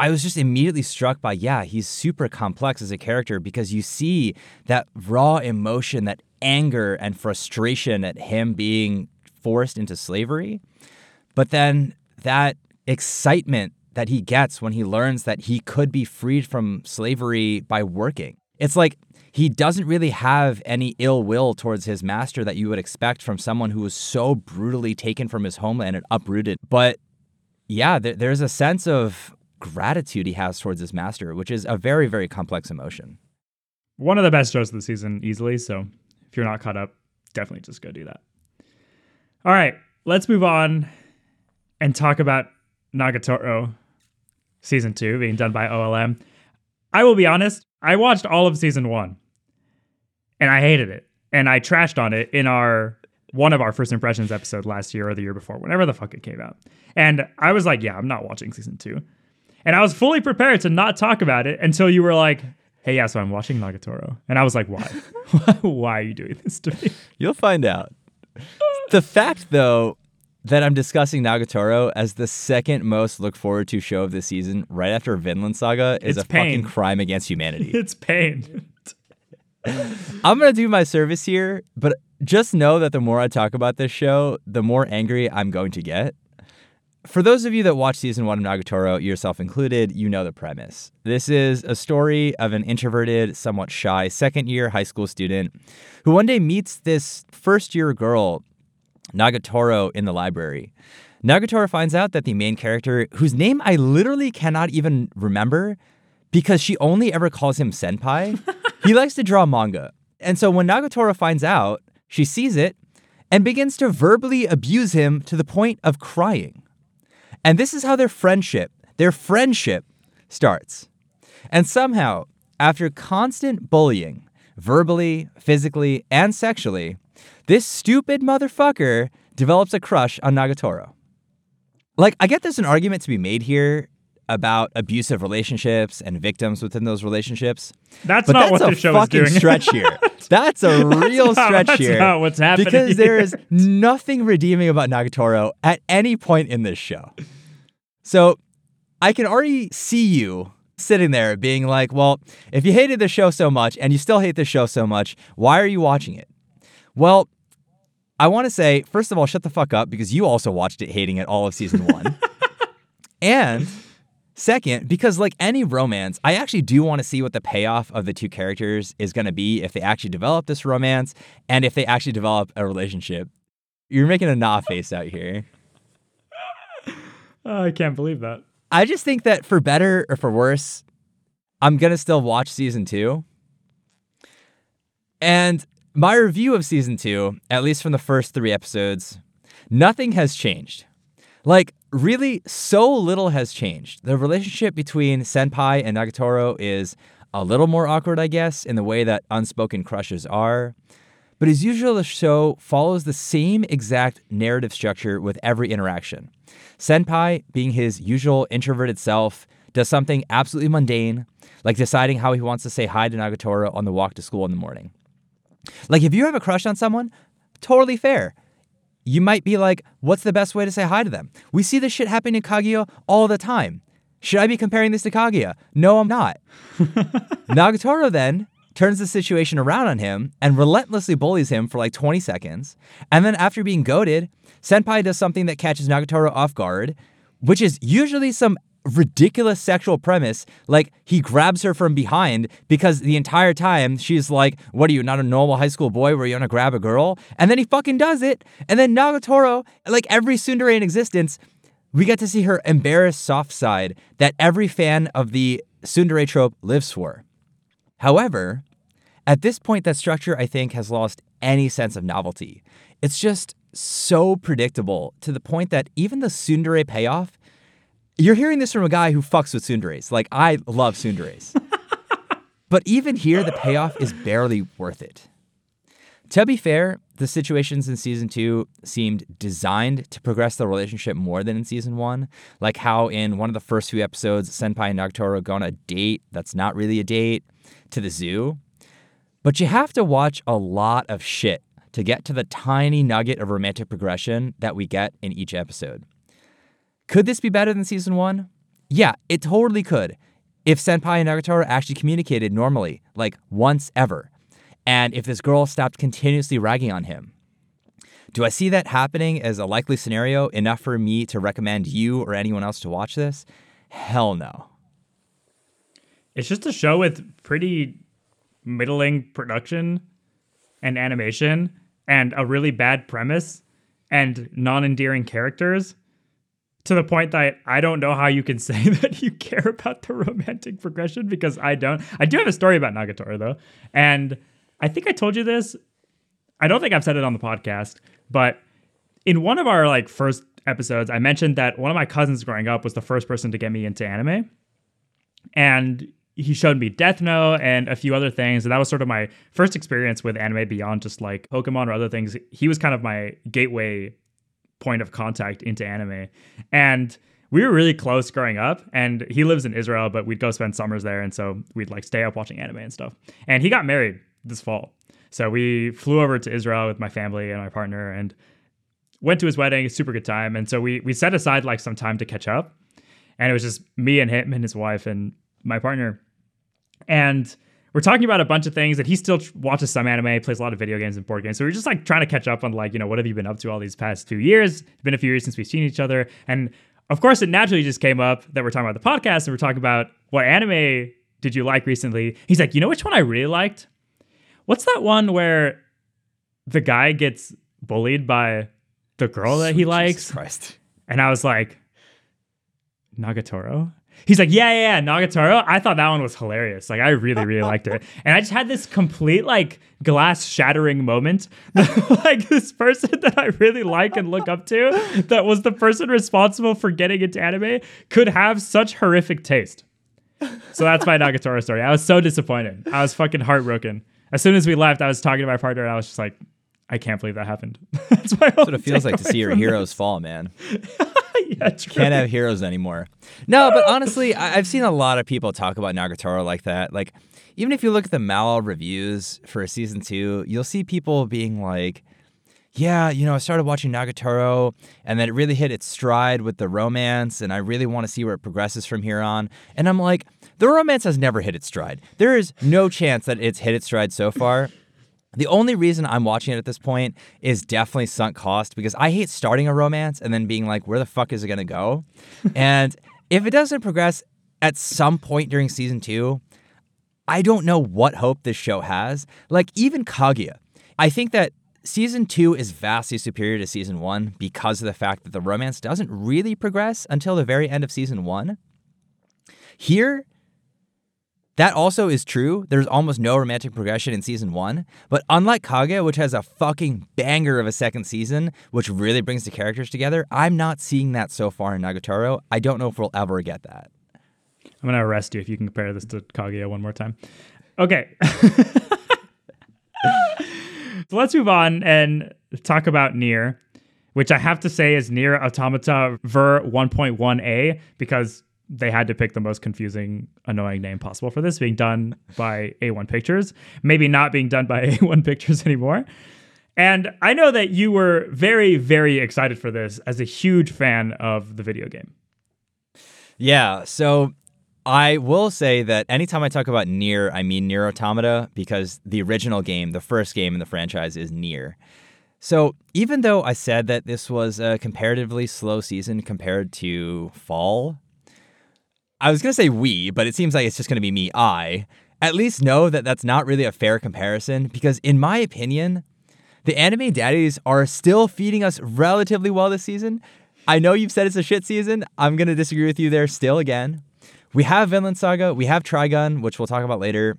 Speaker 1: I was just immediately struck by, yeah, he's super complex as a character because you see that raw emotion, that anger and frustration at him being forced into slavery. But then that excitement that he gets when he learns that he could be freed from slavery by working. It's like he doesn't really have any ill will towards his master that you would expect from someone who was so brutally taken from his homeland and uprooted. But yeah, there, there's a sense of gratitude he has towards his master, which is a very, very complex emotion.
Speaker 2: One of the best shows of the season, easily. So if you're not caught up, definitely just go do that. All right, let's move on and talk about Nagatoro season two being done by OLM. I will be honest, I watched all of season one and I hated it. And I trashed on it in our one of our first impressions episode last year or the year before, whenever the fuck it came out. And I was like, yeah, I'm not watching season two. And I was fully prepared to not talk about it until you were like, hey, yeah, so I'm watching Nagatoro. And I was like, why? why are you doing this to me?
Speaker 1: You'll find out. the fact, though, that I'm discussing Nagatoro as the second most look forward to show of the season, right after Vinland Saga, is it's a pain. fucking crime against humanity.
Speaker 2: it's pain.
Speaker 1: I'm gonna do my service here, but just know that the more I talk about this show, the more angry I'm going to get. For those of you that watch season one of Nagatoro, yourself included, you know the premise. This is a story of an introverted, somewhat shy second year high school student who one day meets this first year girl Nagatoro in the library. Nagatoro finds out that the main character, whose name I literally cannot even remember because she only ever calls him senpai, he likes to draw manga. And so when Nagatoro finds out, she sees it and begins to verbally abuse him to the point of crying. And this is how their friendship, their friendship starts. And somehow, after constant bullying, verbally, physically, and sexually, this stupid motherfucker develops a crush on Nagatoro. Like, I get there's an argument to be made here about abusive relationships and victims within those relationships.
Speaker 2: That's but not that's what the show is doing.
Speaker 1: stretch here. That's a real
Speaker 2: not,
Speaker 1: stretch
Speaker 2: that's
Speaker 1: here.
Speaker 2: Not what's happening
Speaker 1: because there is nothing redeeming about Nagatoro at any point in this show. So I can already see you sitting there being like, well, if you hated the show so much and you still hate the show so much, why are you watching it? Well, I want to say, first of all, shut the fuck up because you also watched it hating it all of season one. and second, because like any romance, I actually do want to see what the payoff of the two characters is going to be if they actually develop this romance and if they actually develop a relationship. You're making a nah face out here.
Speaker 2: I can't believe that.
Speaker 1: I just think that for better or for worse, I'm going to still watch season two. And my review of season two, at least from the first three episodes, nothing has changed. Like, really, so little has changed. The relationship between Senpai and Nagatoro is a little more awkward, I guess, in the way that unspoken crushes are. But as usual, the show follows the same exact narrative structure with every interaction. Senpai, being his usual introverted self, does something absolutely mundane, like deciding how he wants to say hi to Nagatoro on the walk to school in the morning. Like, if you have a crush on someone, totally fair. You might be like, what's the best way to say hi to them? We see this shit happen in Kaguya all the time. Should I be comparing this to Kaguya? No, I'm not. Nagatoro then turns the situation around on him and relentlessly bullies him for like 20 seconds. And then after being goaded, Senpai does something that catches Nagatoro off guard, which is usually some ridiculous sexual premise. Like he grabs her from behind because the entire time she's like, What are you, not a normal high school boy where you're gonna grab a girl? And then he fucking does it. And then Nagatoro, like every tsundere in existence, we get to see her embarrassed soft side that every fan of the tsundere trope lives for. However, at this point, that structure, I think, has lost any sense of novelty. It's just so predictable to the point that even the tsundere payoff, you're hearing this from a guy who fucks with tsunderes. Like, I love tsunderes. but even here, the payoff is barely worth it. To be fair, the situations in season two seemed designed to progress the relationship more than in season one. Like how in one of the first few episodes, Senpai and Nagatoro go on a date that's not really a date to the zoo. But you have to watch a lot of shit to get to the tiny nugget of romantic progression that we get in each episode. Could this be better than season one? Yeah, it totally could. If Senpai and Nagatoro actually communicated normally, like once ever and if this girl stopped continuously ragging on him. Do I see that happening as a likely scenario enough for me to recommend you or anyone else to watch this? Hell no.
Speaker 2: It's just a show with pretty middling production and animation and a really bad premise and non endearing characters to the point that I don't know how you can say that you care about the romantic progression because I don't. I do have a story about Nagatoro though. And I think I told you this. I don't think I've said it on the podcast, but in one of our like first episodes, I mentioned that one of my cousins growing up was the first person to get me into anime. And he showed me Death Note and a few other things. And that was sort of my first experience with anime beyond just like Pokemon or other things. He was kind of my gateway point of contact into anime. And we were really close growing up and he lives in Israel, but we'd go spend summers there. And so we'd like stay up watching anime and stuff. And he got married this fall. So we flew over to Israel with my family and my partner and went to his wedding, super good time. And so we we set aside like some time to catch up. And it was just me and him and his wife and my partner. And we're talking about a bunch of things that he still watches some anime, plays a lot of video games and board games. So we're just like trying to catch up on like, you know, what have you been up to all these past two years? It's been a few years since we've seen each other. And of course, it naturally just came up that we're talking about the podcast and we're talking about what anime did you like recently. He's like, you know which one I really liked? What's that one where the guy gets bullied by the girl that he likes?
Speaker 1: Christ.
Speaker 2: And I was like, Nagatoro? He's like, yeah, yeah, yeah, Nagatoro. I thought that one was hilarious. Like, I really, really liked it. And I just had this complete, like, glass shattering moment. like, this person that I really like and look up to, that was the person responsible for getting into anime, could have such horrific taste. So that's my Nagatoro story. I was so disappointed. I was fucking heartbroken as soon as we left, I was talking to my partner and I was just like, I can't believe that happened.
Speaker 1: That's, That's what it feels like to see your heroes this. fall, man.
Speaker 2: yeah, true.
Speaker 1: Can't have heroes anymore. No, but honestly, I- have seen a lot of people talk about Nagatoro like that. Like, even if you look at the Mal reviews for season two, you'll see people being like, yeah, you know, I started watching Nagatoro and then it really hit its stride with the romance, and I really want to see where it progresses from here on. And I'm like, the romance has never hit its stride. There is no chance that it's hit its stride so far. The only reason I'm watching it at this point is definitely sunk cost because I hate starting a romance and then being like, where the fuck is it going to go? and if it doesn't progress at some point during season two, I don't know what hope this show has. Like, even Kaguya. I think that season two is vastly superior to season one because of the fact that the romance doesn't really progress until the very end of season one. Here, That also is true. There's almost no romantic progression in season one. But unlike Kage, which has a fucking banger of a second season, which really brings the characters together, I'm not seeing that so far in Nagatoro. I don't know if we'll ever get that.
Speaker 2: I'm gonna arrest you if you can compare this to Kaguya one more time. Okay. so let's move on and talk about NieR, which I have to say is NieR Automata Ver 1.1a because they had to pick the most confusing, annoying name possible for this, being done by A1 Pictures, maybe not being done by A1 Pictures anymore. And I know that you were very, very excited for this as a huge fan of the video game.
Speaker 1: Yeah, so I will say that anytime I talk about NieR, I mean NieR Automata because the original game, the first game in the franchise, is NieR. So even though I said that this was a comparatively slow season compared to Fall, I was going to say we, but it seems like it's just going to be me, I. At least know that that's not really a fair comparison because, in my opinion, the anime daddies are still feeding us relatively well this season. I know you've said it's a shit season. I'm going to disagree with you there still again. We have Vinland Saga, we have Trigun, which we'll talk about later.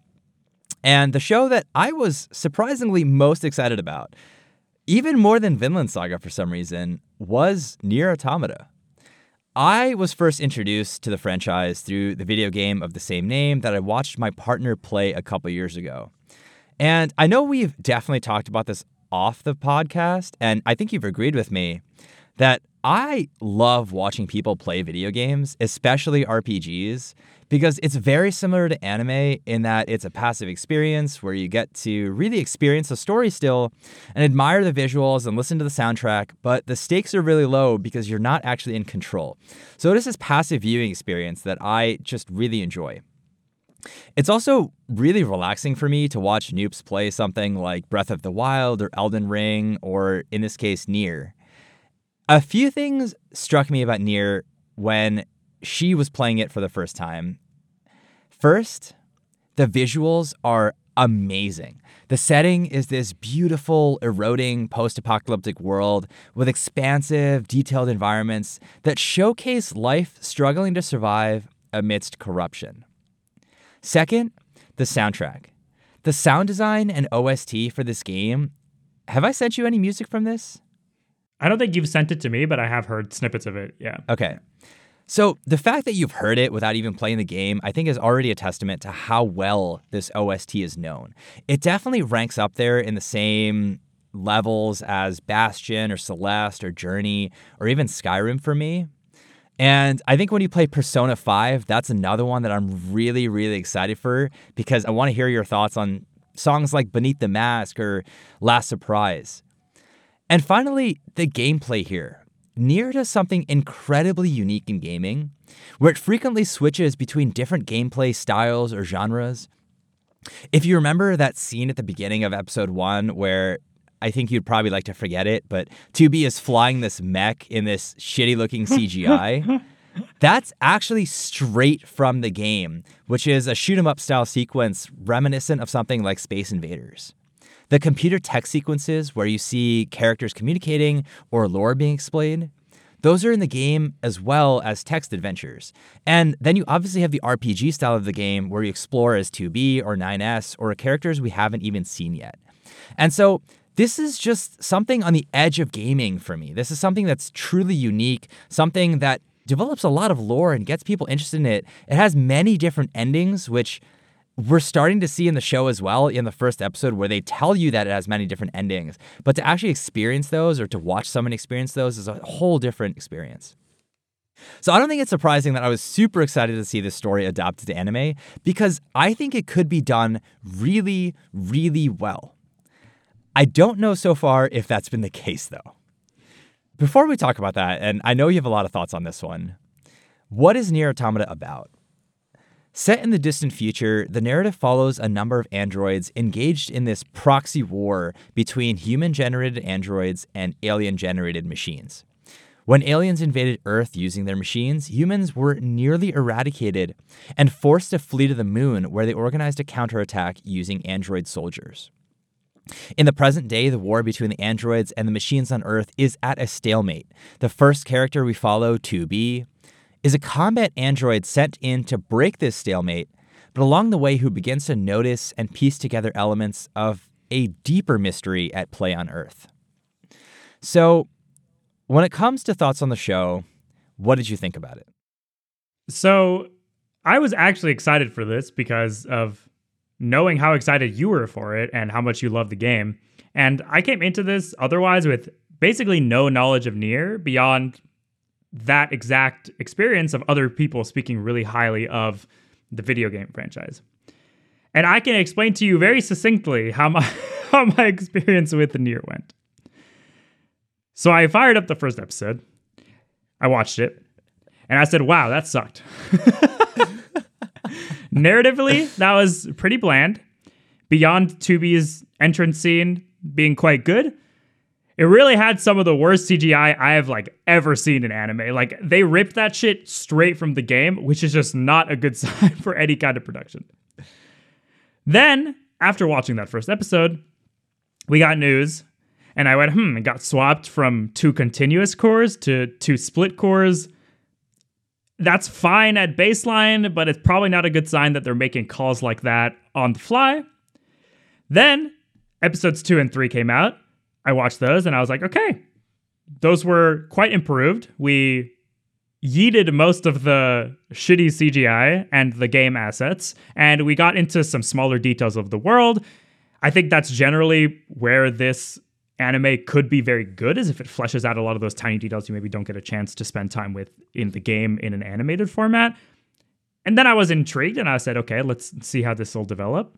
Speaker 1: And the show that I was surprisingly most excited about, even more than Vinland Saga for some reason, was NieR Automata. I was first introduced to the franchise through the video game of the same name that I watched my partner play a couple years ago. And I know we've definitely talked about this off the podcast, and I think you've agreed with me that I love watching people play video games, especially RPGs, because it's very similar to anime in that it's a passive experience where you get to really experience the story still and admire the visuals and listen to the soundtrack, but the stakes are really low because you're not actually in control. So it is this passive viewing experience that I just really enjoy. It's also really relaxing for me to watch noobs play something like Breath of the Wild or Elden Ring, or in this case, NieR. A few things struck me about NieR when she was playing it for the first time. First, the visuals are amazing. The setting is this beautiful, eroding post apocalyptic world with expansive, detailed environments that showcase life struggling to survive amidst corruption. Second, the soundtrack. The sound design and OST for this game. Have I sent you any music from this?
Speaker 2: I don't think you've sent it to me, but I have heard snippets of it. Yeah.
Speaker 1: Okay. So the fact that you've heard it without even playing the game, I think is already a testament to how well this OST is known. It definitely ranks up there in the same levels as Bastion or Celeste or Journey or even Skyrim for me. And I think when you play Persona 5, that's another one that I'm really, really excited for because I want to hear your thoughts on songs like Beneath the Mask or Last Surprise. And finally, the gameplay here. NieR does something incredibly unique in gaming, where it frequently switches between different gameplay styles or genres. If you remember that scene at the beginning of episode one where I think you'd probably like to forget it, but 2B is flying this mech in this shitty looking CGI. That's actually straight from the game, which is a shoot 'em up style sequence reminiscent of something like Space Invaders. The computer text sequences where you see characters communicating or lore being explained, those are in the game as well as text adventures. And then you obviously have the RPG style of the game where you explore as 2B or 9S or characters we haven't even seen yet. And so this is just something on the edge of gaming for me. This is something that's truly unique, something that develops a lot of lore and gets people interested in it. It has many different endings, which we're starting to see in the show as well in the first episode where they tell you that it has many different endings. But to actually experience those or to watch someone experience those is a whole different experience. So I don't think it's surprising that I was super excited to see this story adapted to anime because I think it could be done really, really well. I don't know so far if that's been the case though. Before we talk about that, and I know you have a lot of thoughts on this one, what is NieR Automata about? Set in the distant future, the narrative follows a number of androids engaged in this proxy war between human generated androids and alien generated machines. When aliens invaded Earth using their machines, humans were nearly eradicated and forced to flee to the moon, where they organized a counterattack using android soldiers. In the present day, the war between the androids and the machines on Earth is at a stalemate. The first character we follow, 2B, is a combat android sent in to break this stalemate, but along the way, who begins to notice and piece together elements of a deeper mystery at play on Earth. So, when it comes to thoughts on the show, what did you think about it?
Speaker 2: So, I was actually excited for this because of knowing how excited you were for it and how much you love the game. And I came into this otherwise with basically no knowledge of NieR beyond that exact experience of other people speaking really highly of the video game franchise. And I can explain to you very succinctly how my how my experience with the NieR went. So I fired up the first episode. I watched it, and I said, "Wow, that sucked." Narratively, that was pretty bland. Beyond 2B's entrance scene being quite good, it really had some of the worst CGI I have like ever seen in anime. Like they ripped that shit straight from the game, which is just not a good sign for any kind of production. Then, after watching that first episode, we got news and I went, hmm, it got swapped from two continuous cours to two split cours. That's fine at baseline, but it's probably not a good sign that they're making calls like that on the fly. Then episodes two and three came out, I watched those and I was like, okay, those were quite improved. We yeeted most of the shitty CGI and the game assets, and we got into some smaller details of the world. I think that's generally where this anime could be very good, is if it fleshes out a lot of those tiny details you maybe don't get a chance to spend time with in the game in an animated format. And then I was intrigued and I said, okay, let's see how this will develop.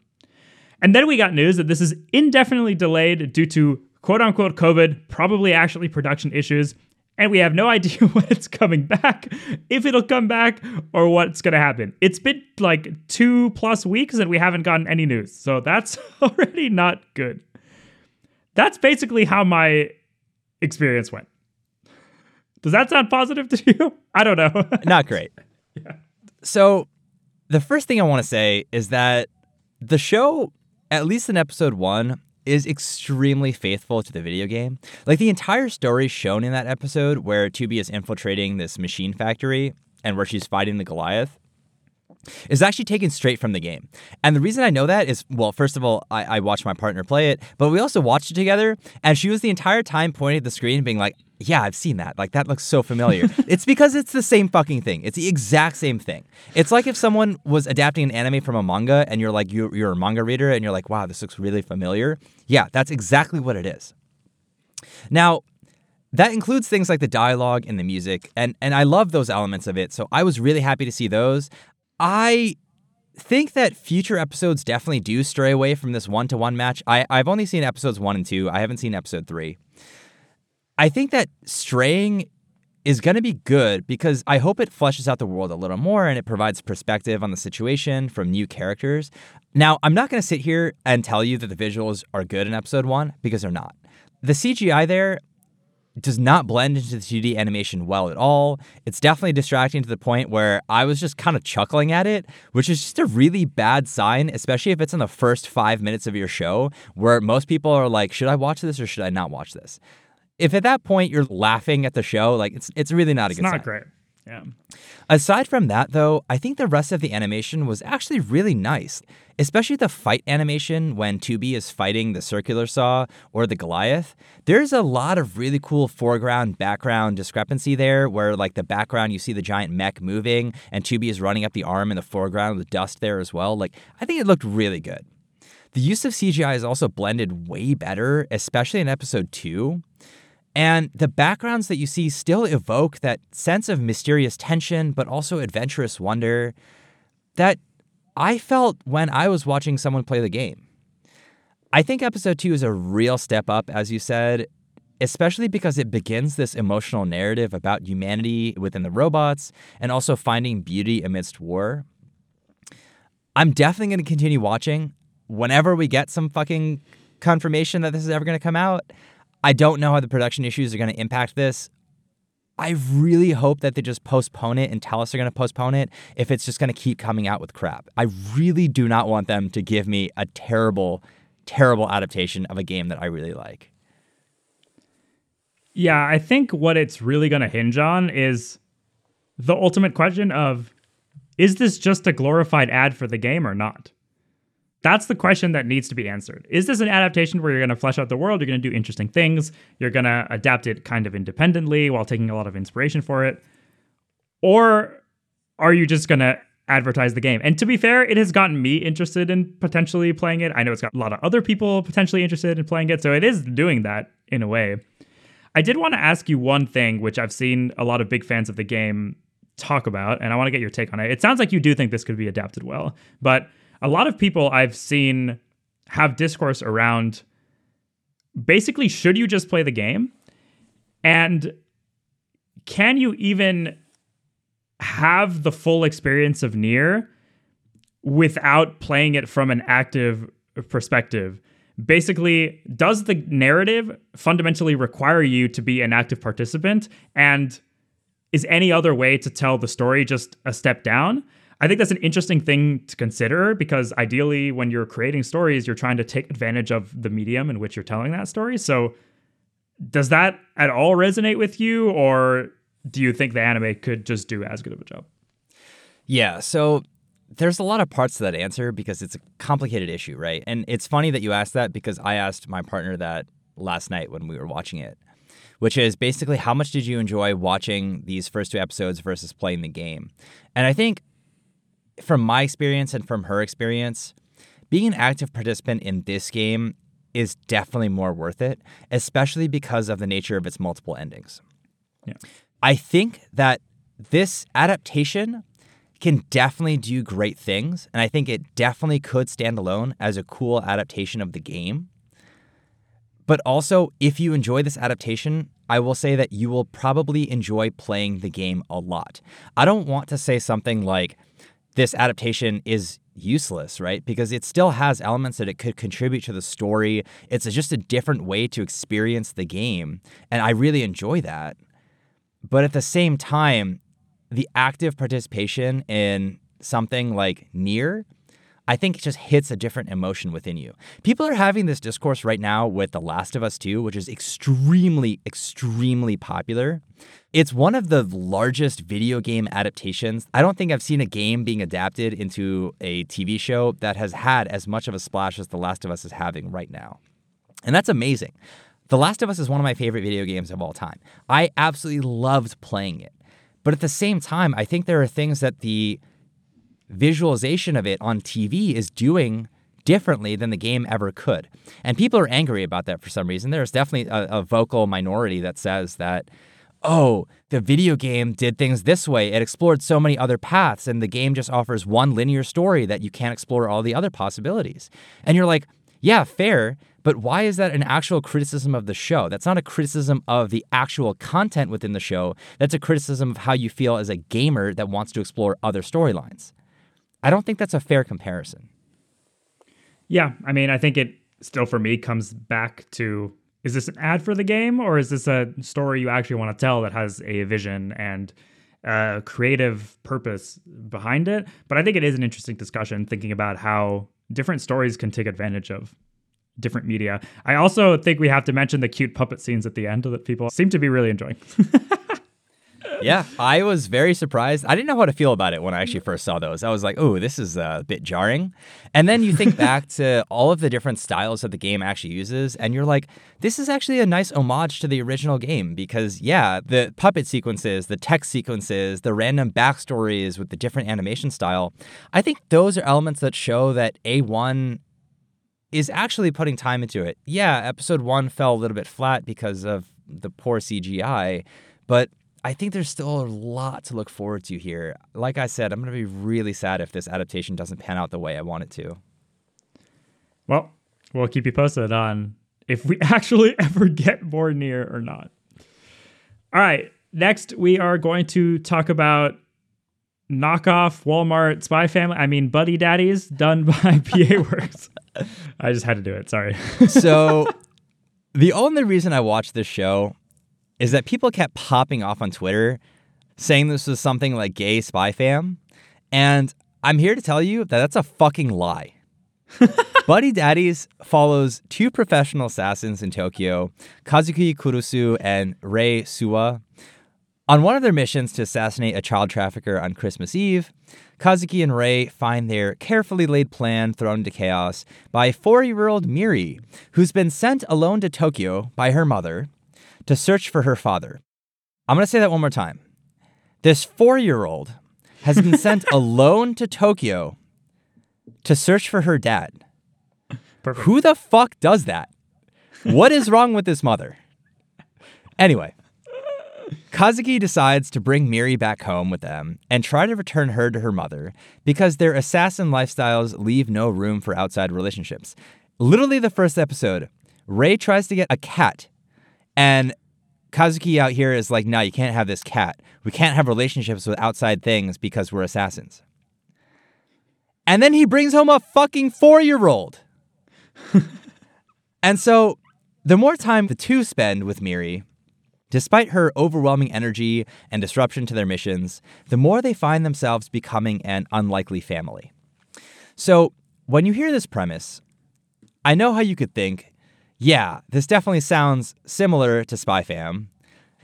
Speaker 2: And then we got news that this is indefinitely delayed due to quote unquote COVID, probably actually production issues. And we have no idea when it's coming back, if it'll come back, or what's going to happen. It's been like two plus weeks and we haven't gotten any news. So that's already not good. That's basically how my experience went. Does that sound positive to you? I don't know.
Speaker 1: not great. yeah. So, the first thing I want to say is that the show, at least in episode one, is extremely faithful to the video game. Like the entire story shown in that episode where 2B is infiltrating this machine factory and where she's fighting the Goliath is actually taken straight from the game. And the reason I know that is, well, first of all, I, I watched my partner play it, but we also watched it together, and she was the entire time pointing at the screen, being like, yeah, I've seen that. Like that looks so familiar. it's because it's the same fucking thing. It's the exact same thing. It's like if someone was adapting an anime from a manga and you're like you're, you're a manga reader and you're like, "Wow, this looks really familiar." Yeah, that's exactly what it is. Now, that includes things like the dialogue and the music and and I love those elements of it. So I was really happy to see those. I think that future episodes definitely do stray away from this one-to-one match. I I've only seen episodes 1 and 2. I haven't seen episode 3. I think that straying is going to be good because I hope it fleshes out the world a little more and it provides perspective on the situation from new characters. Now, I'm not going to sit here and tell you that the visuals are good in episode one because they're not. The CGI there does not blend into the 2D animation well at all. It's definitely distracting to the point where I was just kind of chuckling at it, which is just a really bad sign, especially if it's in the first five minutes of your show, where most people are like, should I watch this or should I not watch this? if at that point you're laughing at the show, like it's it's really not a
Speaker 2: it's
Speaker 1: good
Speaker 2: not
Speaker 1: sign.
Speaker 2: great. Yeah.
Speaker 1: Aside from that, though, I think the rest of the animation was actually really nice, especially the fight animation when 2B is fighting the circular saw or the Goliath. There's a lot of really cool foreground background discrepancy there, where like the background you see the giant mech moving and 2B is running up the arm in the foreground with dust there as well. Like I think it looked really good. The use of CGI is also blended way better, especially in episode 2. And the backgrounds that you see still evoke that sense of mysterious tension, but also adventurous wonder that I felt when I was watching someone play the game. I think episode two is a real step up, as you said, especially because it begins this emotional narrative about humanity within the robots and also finding beauty amidst war. I'm definitely going to continue watching whenever we get some fucking confirmation that this is ever going to come out. I don't know how the production issues are going to impact this. I really hope that they just postpone it and tell us they're going to postpone it if it's just going to keep coming out with crap. I really do not want them to give me a terrible, terrible adaptation of a game that I really like.
Speaker 2: Yeah, I think what it's really going to hinge on is the ultimate question of is this just a glorified ad for the game or not? That's the question that needs to be answered. Is this an adaptation where you're going to flesh out the world, you're going to do interesting things, you're going to adapt it kind of independently while taking a lot of inspiration for it? Or are you just going to advertise the game? And to be fair, it has gotten me interested in potentially playing it. I know it's got a lot of other people potentially interested in playing it, so it is doing that in a way. I did want to ask you one thing, which I've seen a lot of big fans of the game talk about, and I want to get your take on it. It sounds like you do think this could be adapted well, but a lot of people I've seen have discourse around basically should you just play the game? And can you even have the full experience of NieR without playing it from an active perspective? Basically, does the narrative fundamentally require you to be an active participant? And is any other way to tell the story just a step down? I think that's an interesting thing to consider because ideally, when you're creating stories, you're trying to take advantage of the medium in which you're telling that story. So, does that at all resonate with you, or do you think the anime could just do as good of a job?
Speaker 1: Yeah. So, there's a lot of parts to that answer because it's a complicated issue, right? And it's funny that you asked that because I asked my partner that last night when we were watching it, which is basically how much did you enjoy watching these first two episodes versus playing the game? And I think from my experience and from her experience, being an active participant in this game is definitely more worth it, especially because of the nature of its multiple endings.
Speaker 2: Yeah.
Speaker 1: I think that this adaptation can definitely do great things, and I think it definitely could stand alone as a cool adaptation of the game. But also, if you enjoy this adaptation, I will say that you will probably enjoy playing the game a lot. I don't want to say something like, this adaptation is useless, right? Because it still has elements that it could contribute to the story. It's just a different way to experience the game. And I really enjoy that. But at the same time, the active participation in something like NieR I think it just hits a different emotion within you. People are having this discourse right now with The Last of Us 2, which is extremely, extremely popular. It's one of the largest video game adaptations. I don't think I've seen a game being adapted into a TV show that has had as much of a splash as The Last of Us is having right now. And that's amazing. The Last of Us is one of my favorite video games of all time. I absolutely loved playing it. But at the same time, I think there are things that the visualization of it on TV is doing differently than the game ever could. And people are angry about that for some reason. There's definitely a, a, vocal minority that says that, oh, the video game did things this way. It explored so many other paths, and the game just offers one linear story that you can't explore all the other possibilities. And you're like, yeah, fair. But why is that an actual criticism of the show? That's not a criticism of the actual content within the show. That's a criticism of how you feel as a gamer that wants to explore other storylines. I don't think that's a fair comparison.
Speaker 2: Yeah, I mean, I think it still for me comes back to is this an ad for the game or is this a story you actually want to tell that has a vision and a creative purpose behind it? But I think it is an interesting discussion thinking about how different stories can take advantage of different media. I also think we have to mention the cute puppet scenes at the end that people seem to be really enjoying.
Speaker 1: yeah, I was very surprised. I didn't know how to feel about it when I actually first saw those. I was like, oh, this is a bit jarring. And then you think back to all of the different styles that the game actually uses, and you're like, this is actually a nice homage to the original game because, yeah, the puppet sequences, the text sequences, the random backstories with the different animation style, I think those are elements that show that A1 is actually putting time into it. Yeah, episode one fell a little bit flat because of the poor CGI, but I think there's still a lot to look forward to here. Like I said, I'm going to be really sad if this adaptation doesn't pan out the way I want it to.
Speaker 2: Well, we'll keep you posted on if we actually ever get more NieR or not. All right. Next, we are going to talk about knockoff Walmart Spy Family. I mean, Buddy Daddies done by PA Works. I just had to do it. Sorry.
Speaker 1: so, the only reason I watched this show is that people kept popping off on Twitter saying this was something like gay spy fam. And I'm here to tell you that that's a fucking lie. Buddy Daddies follows two professional assassins in Tokyo, Kazuki Kurusu and Rei Suwa, On one of their missions to assassinate a child trafficker on Christmas Eve, Kazuki and Rei find their carefully laid plan thrown into chaos by four year old Miri, who's been sent alone to Tokyo by her mother to search for her father. I'm going to say that one more time. This four year old has been sent alone to Tokyo to search for her dad.
Speaker 2: Perfect.
Speaker 1: Who the fuck does that? What is wrong with this mother? Anyway, Kazuki decides to bring Miri back home with them and try to return her to her mother because their assassin lifestyles leave no room for outside relationships. Literally, the first episode, Rei tries to get a cat, and Kazuki out here is like, no, you can't have this cat. We can't have relationships with outside things because we're assassins. And then he brings home a fucking four year old. and so the more time the two spend with Miri, despite her overwhelming energy and disruption to their missions, the more they find themselves becoming an unlikely family. So when you hear this premise, I know how you could think, yeah, this definitely sounds similar to Spy Fam.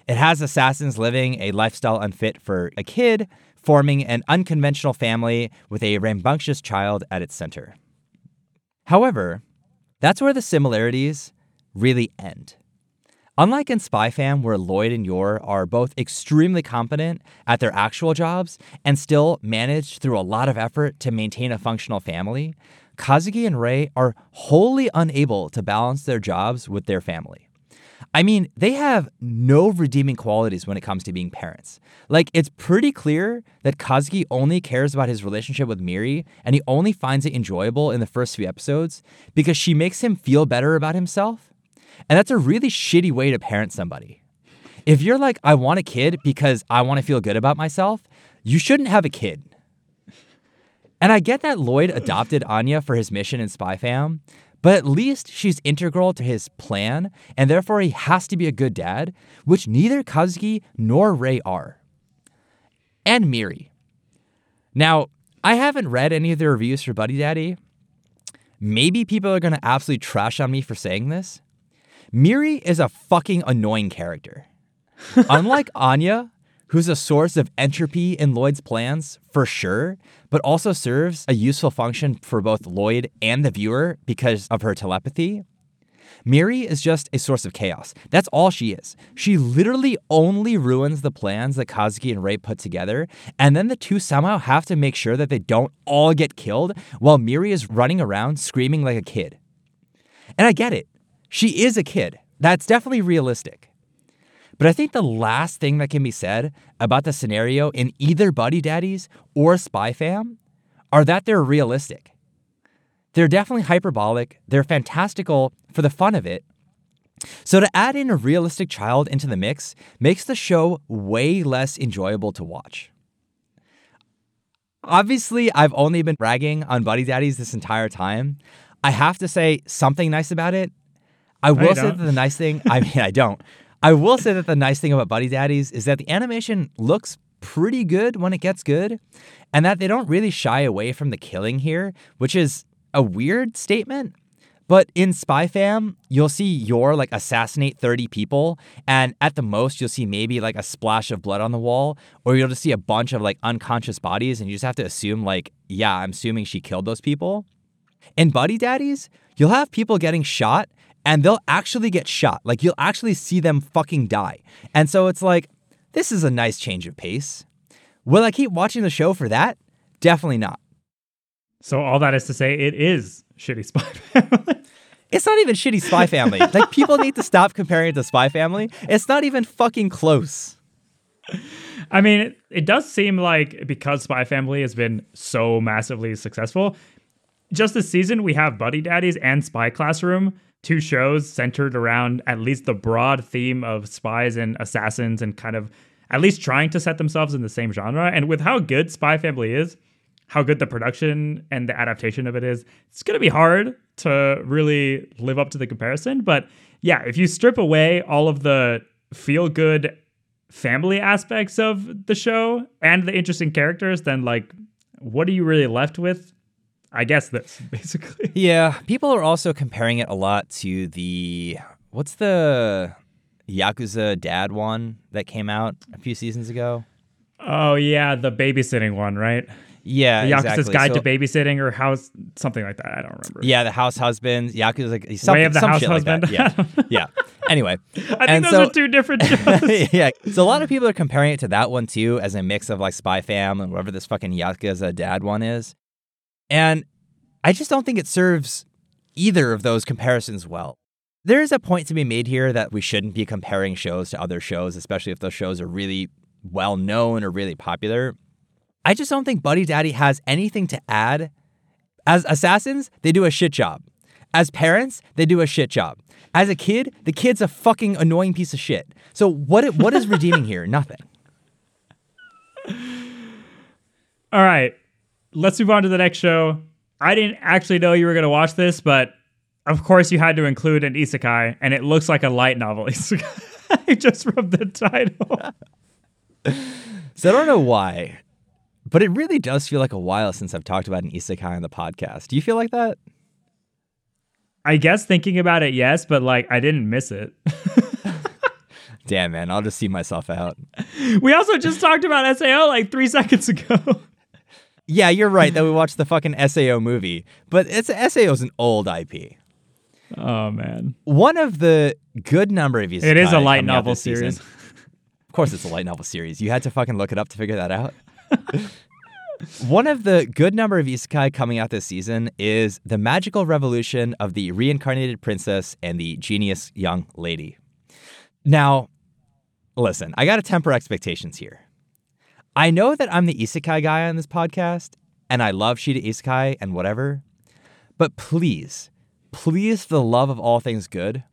Speaker 1: It has assassins living a lifestyle unfit for a kid, forming an unconventional family with a rambunctious child at its center. However, that's where the similarities really end. Unlike in Spy Fam, where Lloyd and Yor are both extremely competent at their actual jobs and still manage through a lot of effort to maintain a functional family, Kazuki and Rei are wholly unable to balance their jobs with their family. I mean, they have no redeeming qualities when it comes to being parents. Like, it's pretty clear that Kazuki only cares about his relationship with Miri and he only finds it enjoyable in the first few episodes because she makes him feel better about himself. And that's a really shitty way to parent somebody. If you're like, I want a kid because I want to feel good about myself, you shouldn't have a kid. And I get that Lloyd adopted Anya for his mission in Spy Fam, but at least she's integral to his plan, and therefore he has to be a good dad, which neither Kazuki nor Rei are. And Miri. Now, I haven't read any of the reviews for Buddy Daddy. Maybe people are going to absolutely trash on me for saying this. Miri is a fucking annoying character. Unlike Anya, who's a source of entropy in Lloyd's plans, for sure, but also serves a useful function for both Lloyd and the viewer because of her telepathy. Miri is just a source of chaos. That's all she is. She literally only ruins the plans that Kazuki and Rei put together, and then the two somehow have to make sure that they don't all get killed while Miri is running around screaming like a kid. And I get it. She is a kid. That's definitely realistic. But I think the last thing that can be said about the scenario in either Buddy Daddies or Spy Fam are that they're realistic. They're definitely hyperbolic, they're fantastical for the fun of it. So to add in a realistic child into the mix makes the show way less enjoyable to watch. Obviously, I've only been bragging on Buddy Daddies this entire time. I have to say something nice about it. I will say that the nice thing, I mean, I don't. I will say that the nice thing about Buddy Daddies is that the animation looks pretty good when it gets good, and that they don't really shy away from the killing here, which is a weird statement. But in Spy Fam, you'll see Yor like assassinate 30 people, and at the most, you'll see maybe like a splash of blood on the wall, or you'll just see a bunch of like unconscious bodies, and you just have to assume, like, yeah, I'm assuming she killed those people. In Buddy Daddies, you'll have people getting shot, and they'll actually get shot. Like, you'll actually see them fucking die. And so it's like, this is a nice change of pace. Will I keep watching the show for that? Definitely not.
Speaker 2: So all that is to say, it is shitty Spy Family.
Speaker 1: It's not even shitty Spy Family. like people need to stop comparing it to Spy Family. It's not even fucking close.
Speaker 2: I mean, it, it does seem like because Spy Family has been so massively successful, just this season we have Buddy Daddies and Spy Classroom, two shows centered around at least the broad theme of spies and assassins and kind of at least trying to set themselves in the same genre. And with how good Spy Family is, how good the production and the adaptation of it is, it's going to be hard to really live up to the comparison. But yeah, if you strip away all of the feel good family aspects of the show and the interesting characters, then like, what are you really left with? I guess this basically.
Speaker 1: Yeah, people are also comparing it a lot to the what's the Yakuza Dad one that came out a few seasons ago?
Speaker 2: Oh yeah, the babysitting one, right?
Speaker 1: Yeah,
Speaker 2: The Yakuza's
Speaker 1: exactly.
Speaker 2: Guide
Speaker 1: So-
Speaker 2: to Babysitting or House, something like that. I don't remember.
Speaker 1: Yeah, the house husbands, Yakuza, like something,
Speaker 2: of the
Speaker 1: some
Speaker 2: House
Speaker 1: shit like.
Speaker 2: Husband.
Speaker 1: Yeah, yeah. Anyway,
Speaker 2: I think those
Speaker 1: so-
Speaker 2: are two different shows.
Speaker 1: yeah. So a lot of people are comparing it to that one too, as a mix of like Spy Fam and whatever this fucking Yakuza Dad one is. And I just don't think it serves either of those comparisons well. There is a point to be made here that we shouldn't be comparing shows to other shows, especially if those shows are really well known or really popular. I just don't think Buddy Daddy has anything to add. As assassins, they do a shit job. As parents, they do a shit job. As a kid, the kid's a fucking annoying piece of shit. So what what is redeeming here? Nothing.
Speaker 2: All right, let's move on to the next show. I didn't actually know you were going to watch this, but of course you had to include an isekai, and it looks like a light novel isekai I just from the title.
Speaker 1: So I don't know why, but it really does feel like a while since I've talked about an isekai on the podcast. Do you feel like that?
Speaker 2: I guess thinking about it, yes, but like I didn't miss it.
Speaker 1: Damn, man, I'll just see myself out.
Speaker 2: we also just talked about SAO like three seconds ago.
Speaker 1: Yeah, you're right that we mm-hmm. watched the fucking SAO movie, but it's SAO's an old IP.
Speaker 2: oh man,
Speaker 1: One of the good number of isekai
Speaker 2: it is a light novel
Speaker 1: season-
Speaker 2: series.
Speaker 1: Of course, it's a light novel series. You had to fucking look it up to figure that out. One of the good number of isekai coming out this season is the magical revolution of the reincarnated princess and the genius young lady. Now, listen, I got to temper expectations here. I know that I'm the isekai guy on this podcast, and I love Shida Isekai and whatever, but please, please, for the love of all things good,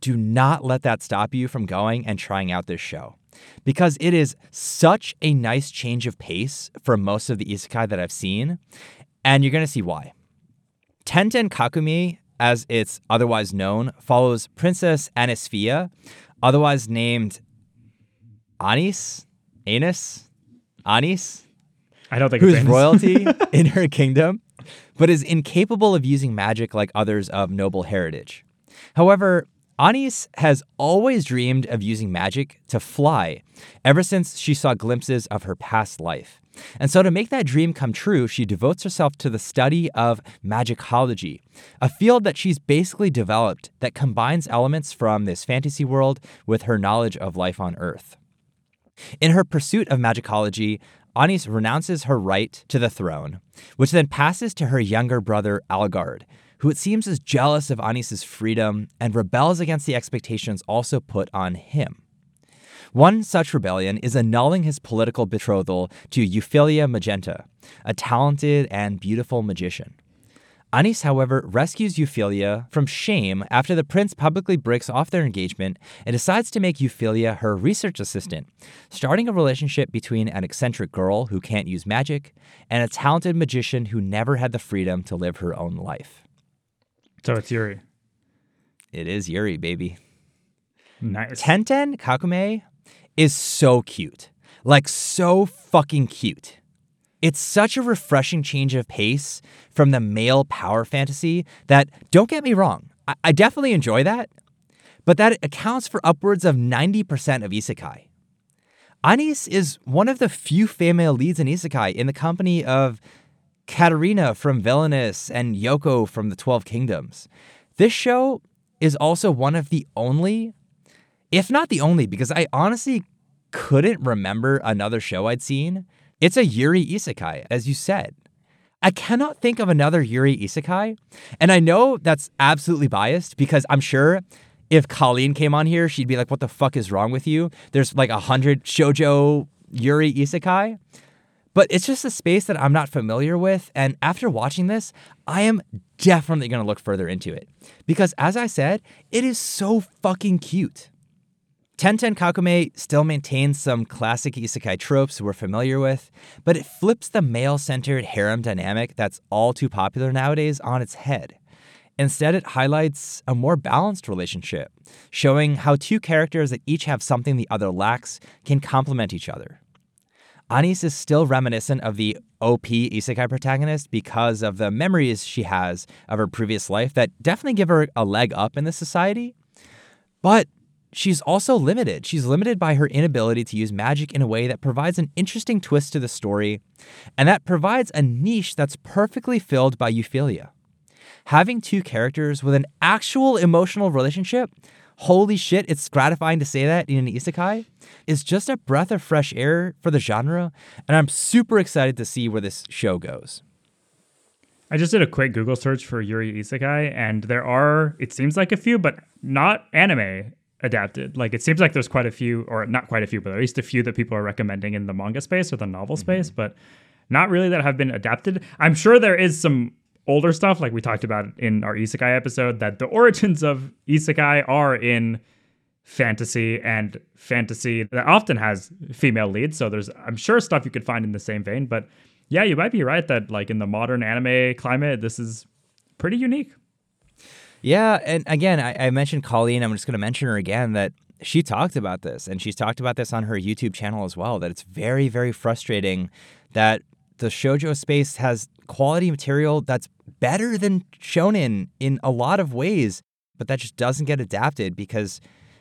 Speaker 1: do not let that stop you from going and trying out this show. Because it is such a nice change of pace from most of the isekai that I've seen, and you're to see why. Tenten Kakumei, as it's otherwise known, follows Princess Anisphia, otherwise named Anis, Anis, Anis,
Speaker 2: I don't think
Speaker 1: who's royalty in her kingdom, but is incapable of using magic like others of noble heritage. However, Anis has always dreamed of using magic to fly ever since she saw glimpses of her past life. And so, to make that dream come true, she devotes herself to the study of magicology, a field that she's basically developed that combines elements from this fantasy world with her knowledge of life on Earth. In her pursuit of magicology, Anis renounces her right to the throne, which then passes to her younger brother Algard, who it seems is jealous of Anis's freedom and rebels against the expectations also put on him. One such rebellion is annulling his political betrothal to Euphyllia Magenta, a talented and beautiful magician. Anis, however, rescues Euphyllia from shame after the prince publicly breaks off their engagement and decides to make Euphyllia her research assistant, starting a relationship between an eccentric girl who can't use magic and a talented magician who never had the freedom to live her own life.
Speaker 2: So it's Yuri.
Speaker 1: It is Yuri, baby.
Speaker 2: Nice.
Speaker 1: Tenten Kakumei is so cute. Like, so fucking cute. It's such a refreshing change of pace from the male power fantasy that, don't get me wrong, I, I definitely enjoy that, but that accounts for upwards of 90% of isekai. Anis is one of the few female leads in isekai in the company of Katarina from Villainous and Yoko from the Twelve Kingdoms. This show is also one of the only, if not the only, because I honestly couldn't remember another show I'd seen. It's a Yuri Isekai, as you said. I cannot think of another Yuri Isekai. And I know that's absolutely biased because I'm sure if Colleen came on here, she'd be like, What the fuck is wrong with you? There's like a hundred shoujo Yuri Isekai. But it's just a space that I'm not familiar with. And after watching this, I am definitely going to look further into it. Because as I said, it is so fucking cute. Tenten Kakumei still maintains some classic isekai tropes we're familiar with, but it flips the male centered harem dynamic that's all too popular nowadays on its head. Instead, it highlights a more balanced relationship, showing how two characters that each have something the other lacks can complement each other. Anis is still reminiscent of the OP isekai protagonist because of the memories she has of her previous life that definitely give her a leg up in this society. But she's also limited. She's limited by her inability to use magic in a way that provides an interesting twist to the story and that provides a niche that's perfectly filled by Euphyllia. Having two characters with an actual emotional relationship, holy shit, it's gratifying to say that in an isekai, is just a breath of fresh air for the genre, and I'm super excited to see where this show goes.
Speaker 2: I just did a quick Google search for Yuri Isekai, and there are, it seems like a few, but not anime adapted. Like it seems like there's quite a few, or not quite a few, but at least a few that people are recommending in the manga space or the novel mm-hmm. space, but not really that have been adapted. I'm sure there is some older stuff, like we talked about in our Isekai episode, that the origins of Isekai are in fantasy and fantasy that often has female leads. So there's, I'm sure, stuff you could find in the same vein, but yeah, you might be right that like in the modern anime climate, this is pretty unique.
Speaker 1: Yeah, and again, I, I mentioned Colleen. I'm just going to mention her again that she talked about this, and she's talked about this on her YouTube channel as well. That it's very, very frustrating that the shojo space has quality material that's better than shonen in a lot of ways, but that just doesn't get adapted because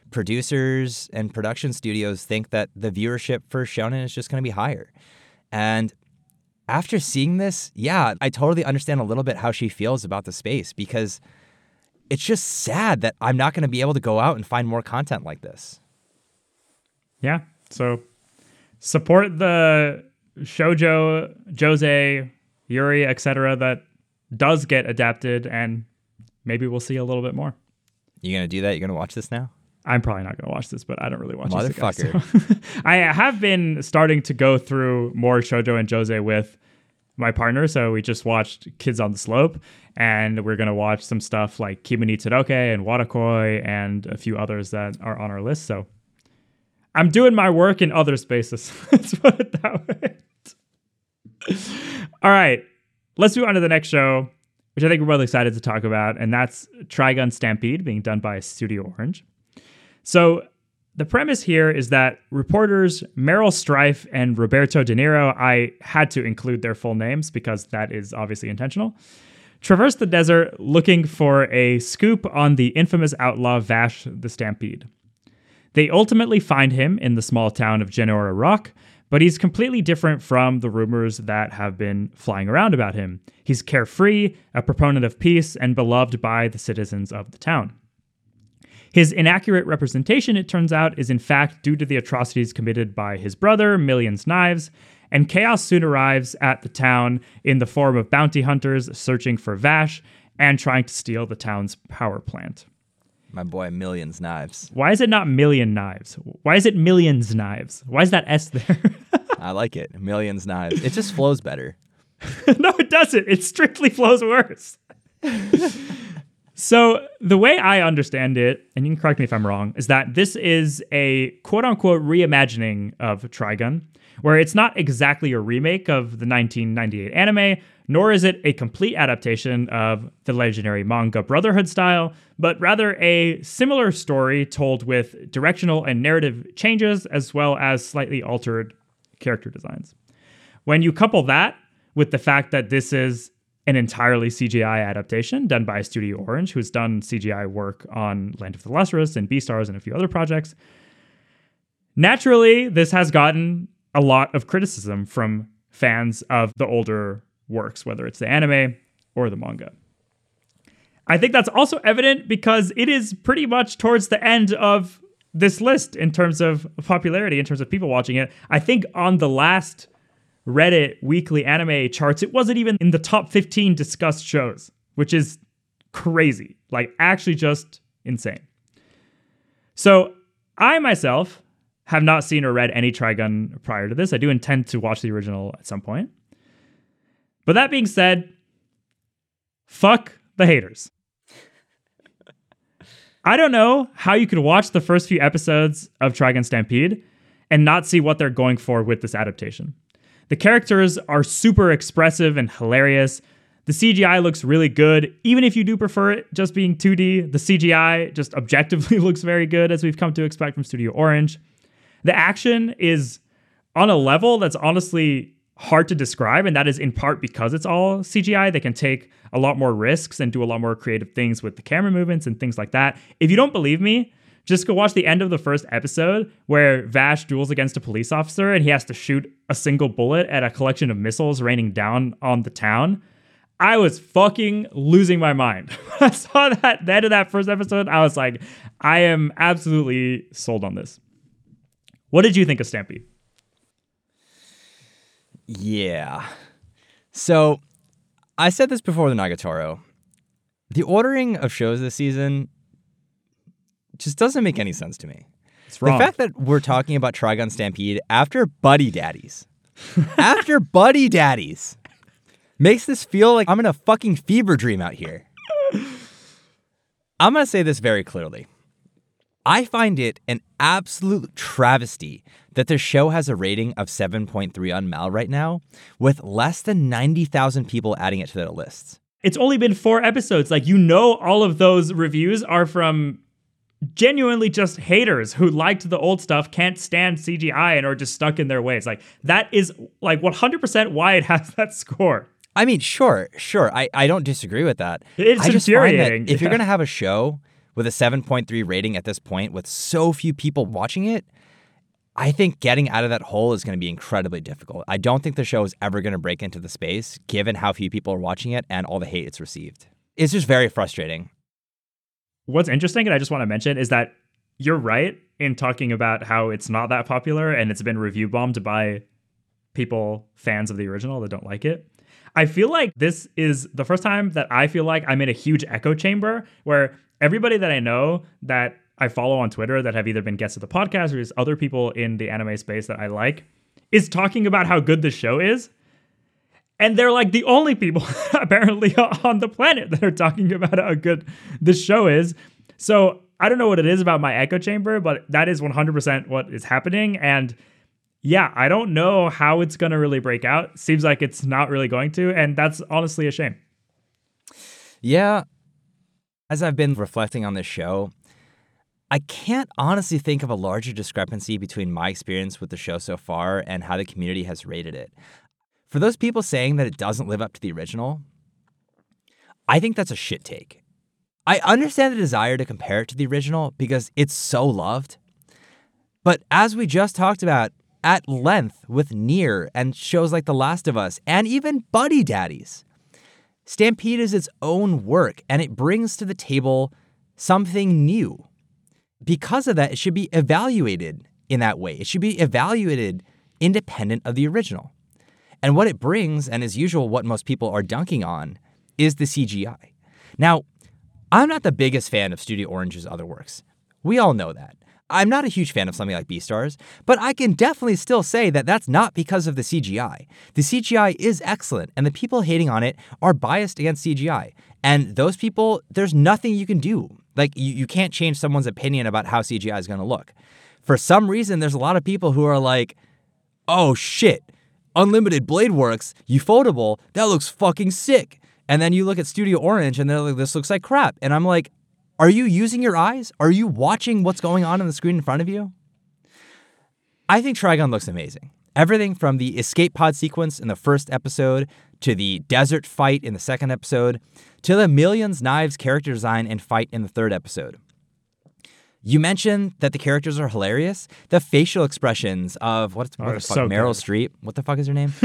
Speaker 1: producers and production studios think that the viewership for shonen is just going to be higher. And after seeing this, yeah, I totally understand a little bit how she feels about the space because it's just sad that I'm not going to be able to go out and find more content like this.
Speaker 2: Yeah. So support the shojo, josei, yuri, etc. that does get adapted and maybe we'll see a little bit more.
Speaker 1: You going to do that? You going to watch this now?
Speaker 2: I'm probably not going to watch this, but I don't really watch
Speaker 1: Motherfucker.
Speaker 2: This so. I have been starting to go through more shojo and josei with my partner. So we just watched Kids on the Slope, and we're gonna watch some stuff like Kimi ni Todoke and Wotakoi and a few others that are on our list. So I'm doing my work in other spaces. Let's put it that way. All right, let's move on to the next show, which I think we're both excited to talk about, and that's Trigun Stampede, being done by Studio Orange. So the premise here is that reporters Meryl Stryfe and Roberto De Niro, I had to include their full names because that is obviously intentional, traverse the desert looking for a scoop on the infamous outlaw Vash the Stampede. They ultimately find him in the small town of Jeneora Rock, but he's completely different from the rumors that have been flying around about him. He's carefree, a proponent of peace, and beloved by the citizens of the town. His inaccurate representation, it turns out, is in fact due to the atrocities committed by his brother, Millions Knives, and chaos soon arrives at the town in the form of bounty hunters searching for Vash and trying to steal the town's power plant.
Speaker 1: My boy, Millions Knives.
Speaker 2: Why is it not Million Knives? Why is it Millions Knives? Why is that S there?
Speaker 1: I like it. Millions Knives. It just flows better.
Speaker 2: no, it doesn't. It strictly flows worse. So, the way I understand it, and you can correct me if I'm wrong, is that this is a quote unquote reimagining of Trigun, where it's not exactly a remake of the 1998 anime, nor is it a complete adaptation of the legendary manga Brotherhood style, but rather a similar story told with directional and narrative changes, as well as slightly altered character designs. When you couple that with the fact that this is an entirely CGI adaptation done by Studio Orange, who's done CGI work on Land of the Lustrous and Beastars and a few other projects. Naturally, this has gotten a lot of criticism from fans of the older works, whether it's the anime or the manga. I think that's also evident because it is pretty much towards the end of this list in terms of popularity, in terms of people watching it. I think on the last Reddit weekly anime charts, it wasn't even in the top 15 discussed shows, which is crazy. Like, actually, just insane. So, I myself have not seen or read any Trigun prior to this. I do intend to watch the original at some point. But that being said, fuck the haters. I don't know how you could watch the first few episodes of Trigun Stampede and not see what they're going for with this adaptation. The characters are super expressive and hilarious. The CGI looks really good. Even if you do prefer it just being 2D, the CGI just objectively looks very good, as we've come to expect from Studio Orange. The action is on a level that's honestly hard to describe, and that is in part because it's all CGI. They can take a lot more risks and do a lot more creative things with the camera movements and things like that. If you don't believe me, Just go watch the end of the first episode where Vash duels against a police officer and he has to shoot a single bullet at a collection of missiles raining down on the town. I was fucking losing my mind. I saw that the end of that first episode, I was like, I am absolutely sold on this. What did you think of Stampy?
Speaker 1: Yeah. So I said this before the Nagatoro. The ordering of shows this season just doesn't make any sense to me.
Speaker 2: It's wrong.
Speaker 1: The fact that we're talking about Trigun Stampede after Buddy Daddies, after Buddy Daddies, makes this feel like I'm in a fucking fever dream out here. I'm going to say this very clearly. I find it an absolute travesty that the show has a rating of 7.3 on Mal right now, with less than 90,000 people adding it to their lists.
Speaker 2: it's only been four episodes. Like, you know, all of those reviews are from genuinely just haters who liked the old stuff, can't stand CGI, and are just stuck in their ways. Like, that is like 100% why it has that score.
Speaker 1: I mean, sure, sure. I, I don't disagree with that.
Speaker 2: It's
Speaker 1: I just
Speaker 2: infuriating,
Speaker 1: if you're going to have a show with a 7.3 rating at this point with so few people watching it, I think getting out of that hole is going to be incredibly difficult. I don't think the show is ever going to break into the space given how few people are watching it and all the hate it's received. It's just very frustrating.
Speaker 2: What's interesting, and I just want to mention, is that you're right in talking about how it's not that popular and it's been review bombed by people, fans of the original that don't like it. I feel like this is the first time that I feel like I'm in a huge echo chamber where everybody that I know that I follow on Twitter that have either been guests of the podcast or just other people in the anime space that I like is talking about how good the show is. And they're like the only people apparently on the planet that are talking about how good this show is. So I don't know what it is about my echo chamber, but that is 100% what is happening. And yeah, I don't know how it's going to really break out. Seems like it's not really going to. And that's honestly a shame.
Speaker 1: Yeah. As I've been reflecting on this show, I can't honestly think of a larger discrepancy between my experience with the show so far and how the community has rated it. For those people saying that it doesn't live up to the original, I think that's a shit take. I understand the desire to compare it to the original because it's so loved. But as we just talked about at length with NieR and shows like The Last of Us and even Buddy Daddies, Stampede is its own work and it brings to the table something new. Because of that, it should be evaluated in that way. It should be evaluated independent of the original. And what it brings, and as usual, what most people are dunking on, is the CGI. Now, I'm not the biggest fan of Studio Orange's other works. We all know that. I'm not a huge fan of something like Beastars, but I can definitely still say that that's not because of the CGI. The CGI is excellent, and the people hating on it are biased against CGI. And those people, there's nothing you can do. Like, you, you can't change someone's opinion about how CGI is going to look. For some reason, there's a lot of people who are like, oh shit, Unlimited Blade Works, Ufotable, that looks fucking sick. And then you look at Studio Orange and they're like, this looks like crap. And I'm like, are you using your eyes? Are you watching what's going on on the screen in front of you? I think Trigun looks amazing. Everything from the escape pod sequence in the first episode to the desert fight in the second episode to the Millions Knives character design and fight in the third episode. You mentioned that the characters are hilarious. The facial expressions of what, what
Speaker 2: Are
Speaker 1: the fuck,
Speaker 2: so
Speaker 1: Meryl
Speaker 2: good.
Speaker 1: Streep. What the fuck is her name?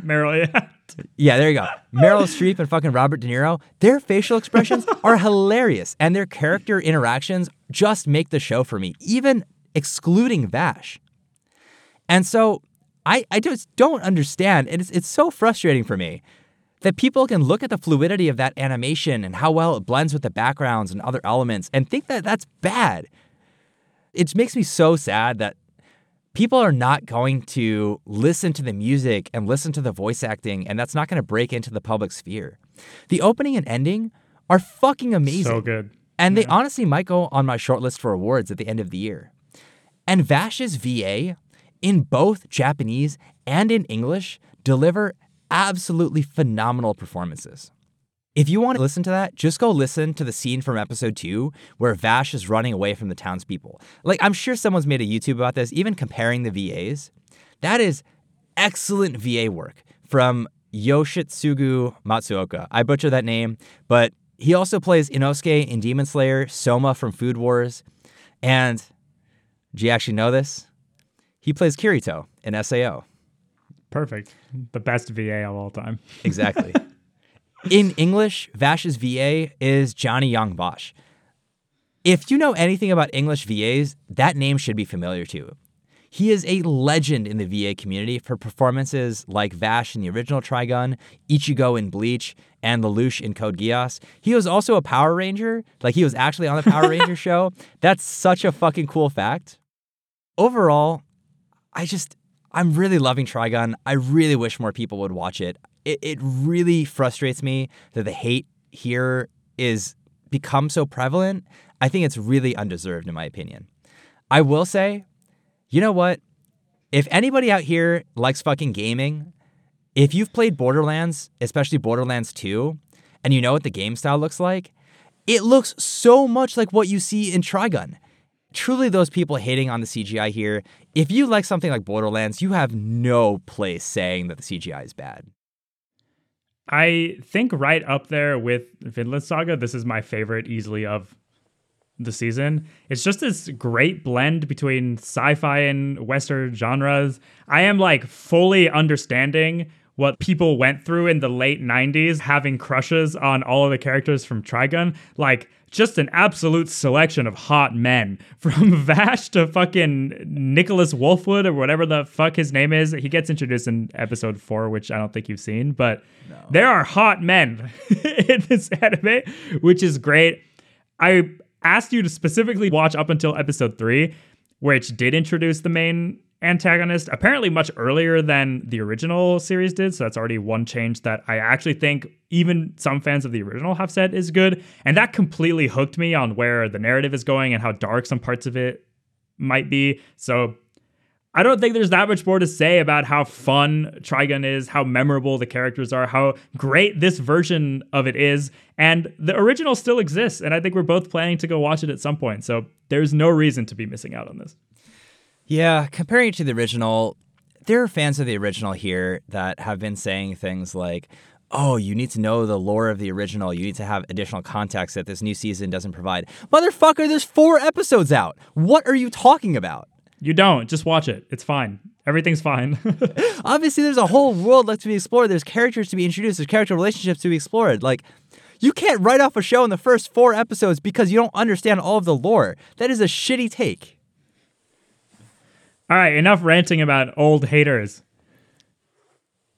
Speaker 2: Meryl, yeah.
Speaker 1: Yeah, there you go. Meryl Streep and fucking Robert De Niro, their facial expressions are hilarious and their character interactions just make the show for me, even excluding Vash. And so I, I just don't understand. And it's, it's so frustrating for me that people can look at the fluidity of that animation and how well it blends with the backgrounds and other elements and think that that's bad. It makes me so sad that people are not going to listen to the music and listen to the voice acting, and that's not going to break into the public sphere. The opening and ending are fucking amazing.
Speaker 2: So good.
Speaker 1: And they honestly might go on my short list for awards at the end of the year. And Vash's VA, in both Japanese and in English, deliver absolutely phenomenal performances. If you want to listen to that, just go listen to the scene from episode two where Vash is running away from the townspeople. Like, I'm sure someone's made a YouTube about this, even comparing the VAs. That is excellent VA work from Yoshitsugu Matsuoka. I butcher that name, but he also plays Inosuke in Demon Slayer, Soma from Food Wars. And do you actually know this? He plays Kirito in SAO.
Speaker 2: Perfect. The best VA of all time.
Speaker 1: Exactly. in English, Vash's VA is Johnny Yong Bosch. If you know anything about English VAs, that name should be familiar to you. He is a legend in the VA community for performances like Vash in the original Trigun, Ichigo in Bleach, and Lelouch in Code Geass. He was also a Power Ranger, like he was actually on the Power Ranger show. That's such a fucking cool fact. Overall, I just I'm really loving Trigun. I really wish more people would watch it. It it really frustrates me that the hate here is become so prevalent. I think it's really undeserved in my opinion. I will say you know what? If anybody out here likes fucking gaming, if you've played Borderlands, especially Borderlands 2, and you know what the game style looks like, it looks so much like what you see in Trigun. Truly, those people hating on the CGI here, if you like something like Borderlands, you have no place saying that the CGI is bad.
Speaker 2: I think right up there with Vinland Saga, this is my favorite easily of the season. It's just this great blend between sci-fi and western genres. I am like fully understanding what people went through in the late 90s having crushes on all of the characters from Trigun. Like just an absolute selection of hot men from Vash to fucking Nicholas Wolfwood or whatever the fuck his name is. He gets introduced in episode four, which I don't think you've seen, but no. there are hot men in this anime, which is great. I asked you to specifically watch up until episode three, which did introduce the main antagonist apparently much earlier than the original series did. So that's already one change that I actually think even some fans of the original have said is good. And that completely hooked me on where the narrative is going and how dark some parts of it might be. So I don't think there's that much more to say about how fun Trigun is, how memorable the characters are, how great this version of it is. And the original still exists. And I think we're both planning to go watch it at some point. So there's no reason to be missing out on this.
Speaker 1: Yeah, comparing it to the original, there are fans of the original here that have been saying things like, oh, you need to know the lore of the original. You need to have additional context that this new season doesn't provide. Motherfucker, there's four episodes out. What are you talking about?
Speaker 2: You don't. Just watch it. It's fine. Everything's fine.
Speaker 1: Obviously, there's a whole world left to be explored. There's characters to be introduced. There's character relationships to be explored. Like, you can't write off a show in the first four episodes because you don't understand all of the lore. That is a shitty take.
Speaker 2: All right, enough ranting about old haters.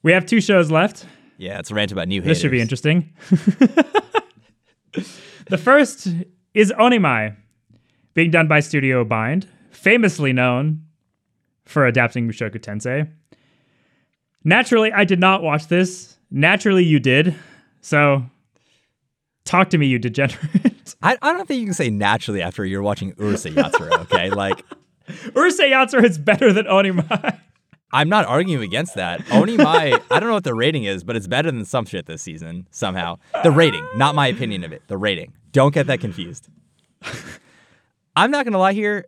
Speaker 2: We have two shows left.
Speaker 1: Yeah, it's a rant about new haters.
Speaker 2: This should be interesting. the first is Onimai, being done by Studio Bind famously known for adapting Mushoku Tensei. Naturally, I did not watch this. Naturally, you did. So, talk to me, you degenerate.
Speaker 1: I, I don't think you can say naturally after you're watching Urusei Yatsura, okay? like,
Speaker 2: Urusei Yatsura is better than Onimai.
Speaker 1: I'm not arguing against that. Onimai, I don't know what the rating is, but it's better than some shit this season, somehow. The rating, not my opinion of it. The rating. Don't get that confused. I'm not going to lie here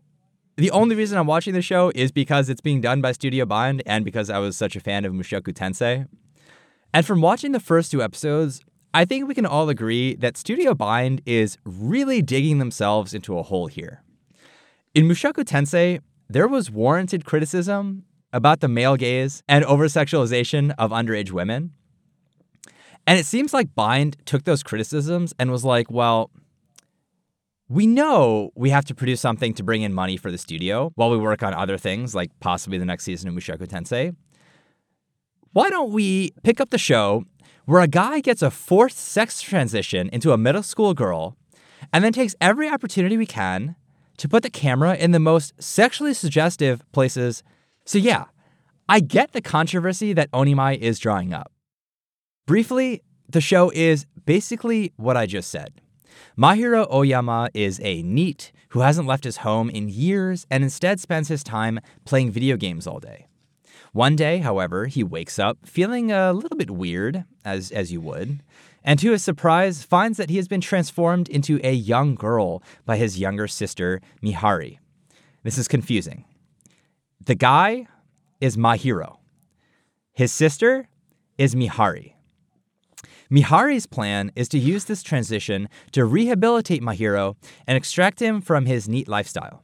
Speaker 1: the only reason I'm watching the show is because it's being done by Studio Bind and because I was such a fan of Mushoku Tensei. And from watching the first two episodes, I think we can all agree that Studio Bind is really digging themselves into a hole here. In Mushoku Tensei, there was warranted criticism about the male gaze and over-sexualization of underage women. And it seems like Bind took those criticisms and was like, well, we know we have to produce something to bring in money for the studio while we work on other things, like possibly the next season of Mushoku Tensei. Why don't we pick up the show where a guy gets a forced sex transition into a middle school girl and then takes every opportunity we can to put the camera in the most sexually suggestive places. So, yeah, I get the controversy that Onimai is drawing up. Briefly, the show is basically what I just said. Mahiro Oyama is a NEET who hasn't left his home in years and instead spends his time playing video games all day. One day, however, he wakes up feeling a little bit weird, as, as you would, and to his surprise, finds that he has been transformed into a young girl by his younger sister, Mihari. This is confusing. The guy is Mahiro. His sister is Mihari. Mihari's plan is to use this transition to rehabilitate Mahiro and extract him from his NEET lifestyle.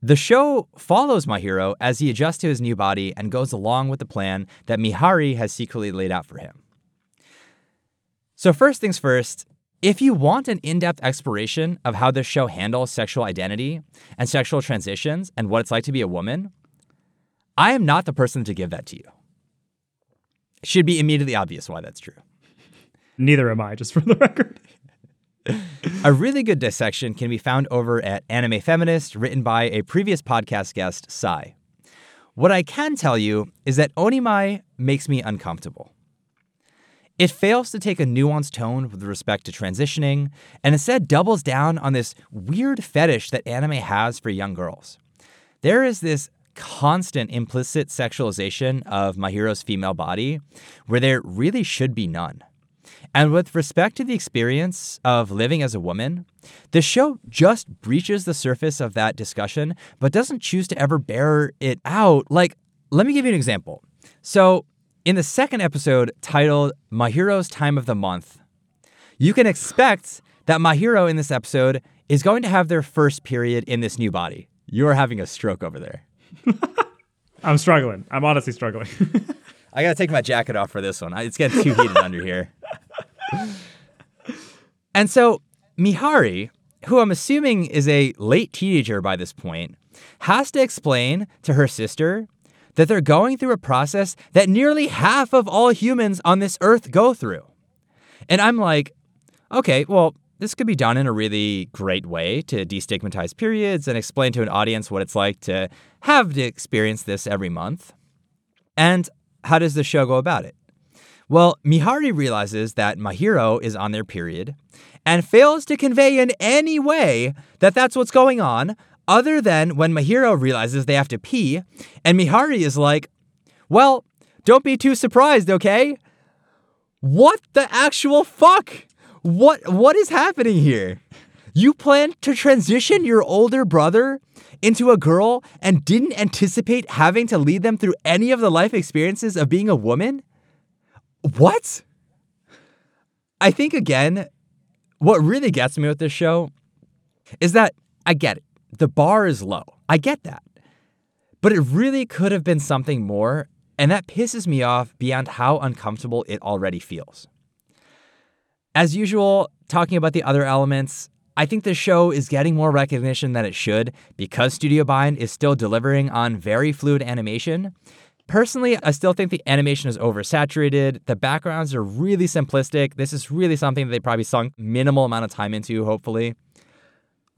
Speaker 1: The show follows Mahiro as he adjusts to his new body and goes along with the plan that Mihari has secretly laid out for him. So, first things first, if you want an in depth exploration of how this show handles sexual identity and sexual transitions and what it's like to be a woman, I am not the person to give that to you. It should be immediately obvious why that's true.
Speaker 2: Neither am I, just for the record.
Speaker 1: A really good dissection can be found over at Anime Feminist, written by a previous podcast guest, Sai. What I can tell you is that Onimai makes me uncomfortable. It fails to take a nuanced tone with respect to transitioning, and instead doubles down on this weird fetish that anime has for young girls. There is this constant implicit sexualization of Mahiro's female body where there really should be none. And with respect to the experience of living as a woman, the show just breaches the surface of that discussion, but doesn't choose to ever bear it out. Like, let me give you an example. So, in the second episode titled Mahiro's Time of the Month, you can expect that Mahiro in this episode is going to have their first period in this new body. You're having a stroke over there.
Speaker 2: I'm struggling. I'm honestly struggling.
Speaker 1: I gotta take my jacket off for this one. It's getting too heated under here. And so Mihari, who I'm assuming is a late teenager by this point, has to explain to her sister that they're going through a process that nearly half of all humans on this earth go through. And I'm like, okay, well, this could be done in a really great way to destigmatize periods and explain to an audience what it's like to have to experience this every month. And how does the show go about it? Well, Mihari realizes that Mahiro is on their period and fails to convey in any way that that's what's going on, other than when Mahiro realizes they have to pee, and Mihari is like, Well, don't be too surprised, okay? What the actual fuck? What what is happening here? You plan to transition your older brother into a girl and didn't anticipate having to lead them through any of the life experiences of being a woman? What? I think again, what really gets me with this show is that I get it. The bar is low. I get that. But it really could have been something more, and that pisses me off beyond how uncomfortable it already feels. As usual, talking about the other elements, I think the show is getting more recognition than it should because Studio Bind is still delivering on very fluid animation. Personally, I still think the animation is oversaturated. The backgrounds are really simplistic. This is really something that they probably sunk minimal amount of time into, hopefully.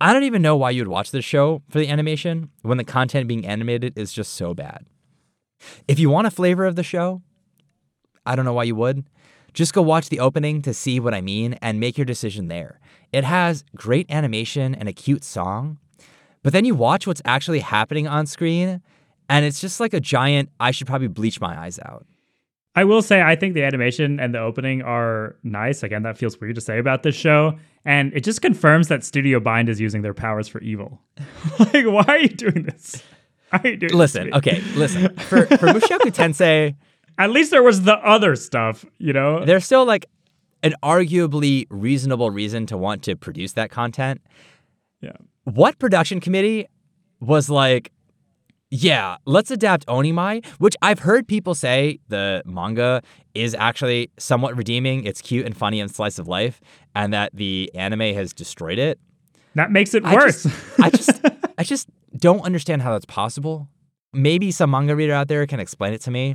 Speaker 1: I don't even know why you'd watch this show for the animation when the content being animated is just so bad. If you want a flavor of the show, I don't know why you would. Just go watch the opening to see what I mean and make your decision there. It has great animation and a cute song, but then you watch what's actually happening on screen and it's just like a giant, I should probably bleach my eyes out.
Speaker 2: I will say, I think the animation and the opening are nice. Again, that feels weird to say about this show. And it just confirms that Studio Bind is using their powers for evil. like, why are you doing this? Why are you doing
Speaker 1: listen, okay, listen. For, for Mushoku Tensei,
Speaker 2: at least there was the other stuff, you know?
Speaker 1: There's still like an arguably reasonable reason to want to produce that content.
Speaker 2: Yeah.
Speaker 1: What production committee was like, yeah, let's adapt Onimai, which I've heard people say the manga is actually somewhat redeeming. It's cute and funny and slice of life, and that the anime has destroyed it.
Speaker 2: That makes it worse.
Speaker 1: I just, I just, I just don't understand how that's possible. Maybe some manga reader out there can explain it to me,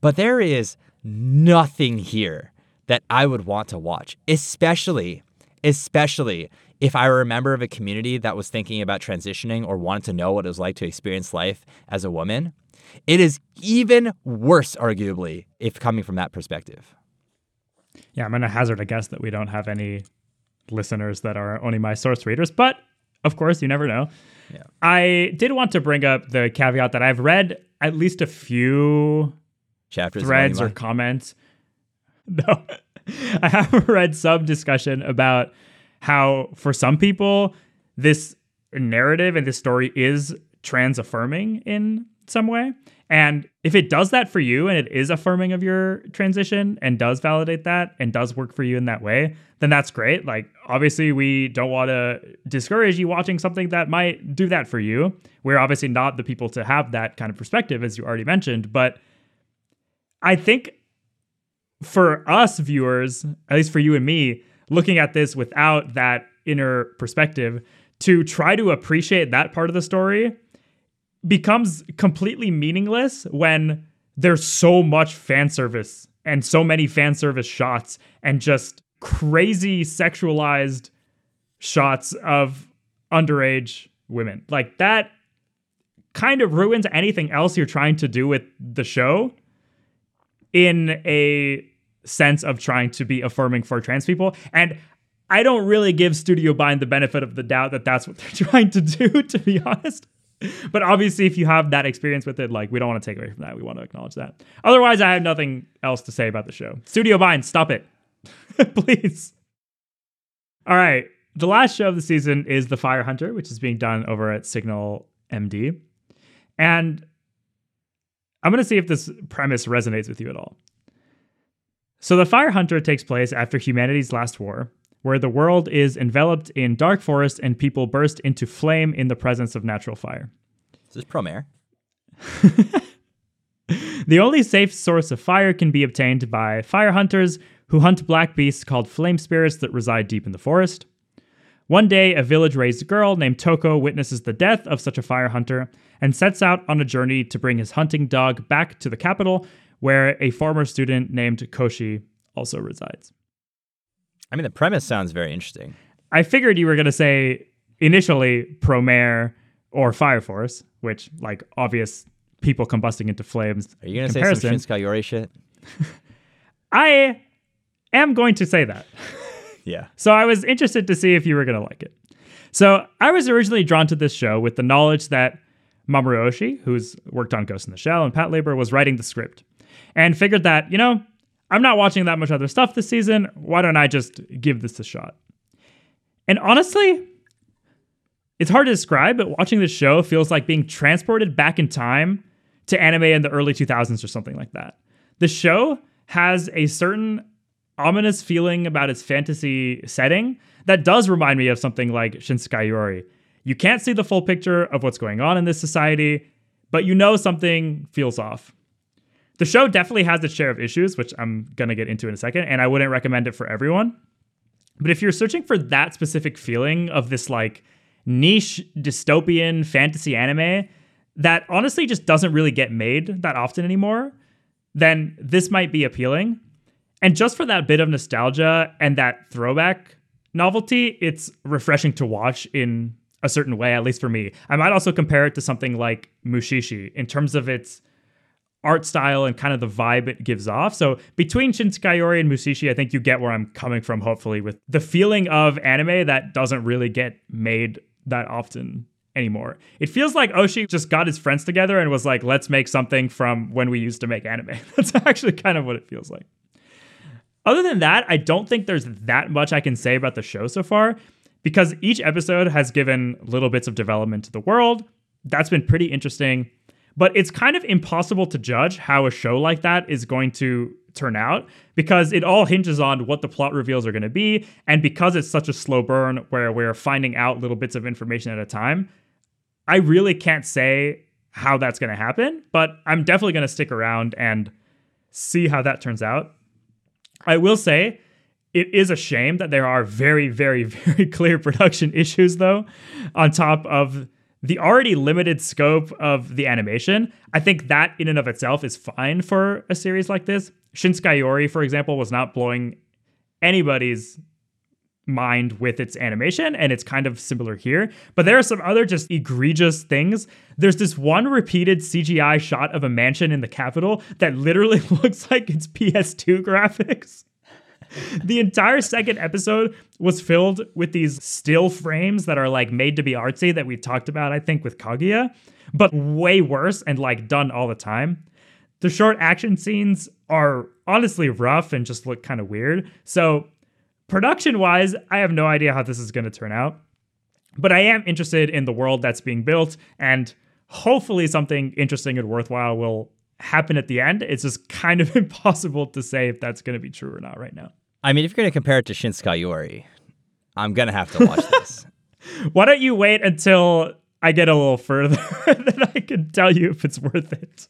Speaker 1: but there is nothing here that I would want to watch, especially, especially if I were a member of a community that was thinking about transitioning or wanted to know what it was like to experience life as a woman, it is even worse, arguably, if coming from that perspective.
Speaker 2: Yeah, I'm going to hazard a guess that we don't have any listeners that are only my source readers, but of course, you never know.
Speaker 1: Yeah.
Speaker 2: I did want to bring up the caveat that I've read at least a few
Speaker 1: chapters,
Speaker 2: threads, or comments. No, I have read some discussion about how for some people this narrative and this story is trans affirming in some way And if it does that for you and it is affirming of your transition and does validate that and does work for you in that way, then that's great. Like, obviously, we don't want to discourage you watching something that might do that for you. We're obviously not the people to have that kind of perspective, as you already mentioned. But I think for us viewers, at least for you and me, looking at this without that inner perspective, to try to appreciate that part of the story becomes completely meaningless when there's so much fan service and so many fan service shots and just crazy sexualized shots of underage women. Like that kind of ruins anything else you're trying to do with the show in a sense of trying to be affirming for trans people. And I don't really give Studio Bind the benefit of the doubt that that's what they're trying to do, to be honest. But obviously, if you have that experience with it, like we don't want to take away from that. We want to acknowledge that. Otherwise, I have nothing else to say about the show. Studio Bind, stop it. Please. All right. The last show of the season is The Fire Hunter, which is being done over at Signal MD. And I'm going to see if this premise resonates with you at all. So, The Fire Hunter takes place after humanity's last war, where the world is enveloped in dark forest and people burst into flame in the presence of natural fire.
Speaker 1: Is this Promare?
Speaker 2: the only safe source of fire can be obtained by fire hunters who hunt black beasts called flame spirits that reside deep in the forest. One day, a village raised girl named Toko witnesses the death of such a fire hunter and sets out on a journey to bring his hunting dog back to the capital, where a former student named Koshi also resides.
Speaker 1: I mean, the premise sounds very interesting.
Speaker 2: I figured you were going to say initially Promare or Fire Force, which, like, obvious people combusting into flames.
Speaker 1: Are you going to say some Yori shit?
Speaker 2: I am going to say that.
Speaker 1: yeah.
Speaker 2: So I was interested to see if you were going to like it. So I was originally drawn to this show with the knowledge that Mamoru Oshii, who's worked on Ghost in the Shell and Patlabor, was writing the script, and figured that, you know, I'm not watching that much other stuff this season. Why don't I just give this a shot? And honestly, it's hard to describe, but watching this show feels like being transported back in time to anime in the early 2000s or something like that. The show has a certain ominous feeling about its fantasy setting that does remind me of something like Shinsekai Yori. You can't see the full picture of what's going on in this society, but you know something feels off. The show definitely has its share of issues, which I'm going to get into in a second, and I wouldn't recommend it for everyone. But if you're searching for that specific feeling of this like niche dystopian fantasy anime that honestly just doesn't really get made that often anymore, then this might be appealing. And just for that bit of nostalgia and that throwback novelty, it's refreshing to watch in a certain way, at least for me. I might also compare it to something like Mushishi in terms of its art style and kind of the vibe it gives off. So between Shinsekai Yori and Mushishi, I think you get where I'm coming from, hopefully, with the feeling of anime that doesn't really get made that often anymore. It feels like Oshii just got his friends together and was like, let's make something from when we used to make anime. That's actually kind of what it feels like. Other than that, I don't think there's that much I can say about the show so far because each episode has given little bits of development to the world. That's been pretty interesting. But it's kind of impossible to judge how a show like that is going to turn out because it all hinges on what the plot reveals are going to be. And because it's such a slow burn where we're finding out little bits of information at a time, I really can't say how that's going to happen, but I'm definitely going to stick around and see how that turns out. I will say it is a shame that there are very, very, very clear production issues, though, on top of the already limited scope of the animation, I think that in and of itself is fine for a series like this. Shinsekai Yori, for example, was not blowing anybody's mind with its animation, and it's kind of similar here. But there are some other just egregious things. There's this one repeated CGI shot of a mansion in the capital that literally looks like it's PS2 graphics the entire second episode was filled with these still frames that are like made to be artsy that we talked about, I think, with Kaguya, but way worse and like done all the time. The short action scenes are honestly rough and just look kind of weird. So, production wise, I have no idea how this is going to turn out. But I am interested in the world that's being built and hopefully something interesting and worthwhile will happen at the end. It's just kind of impossible to say if that's going to be true or not right now.
Speaker 1: I mean, if you're going to compare it to Shin Yori, I'm going to have to watch this.
Speaker 2: Why don't you wait until I get a little further then I can tell you if it's worth it.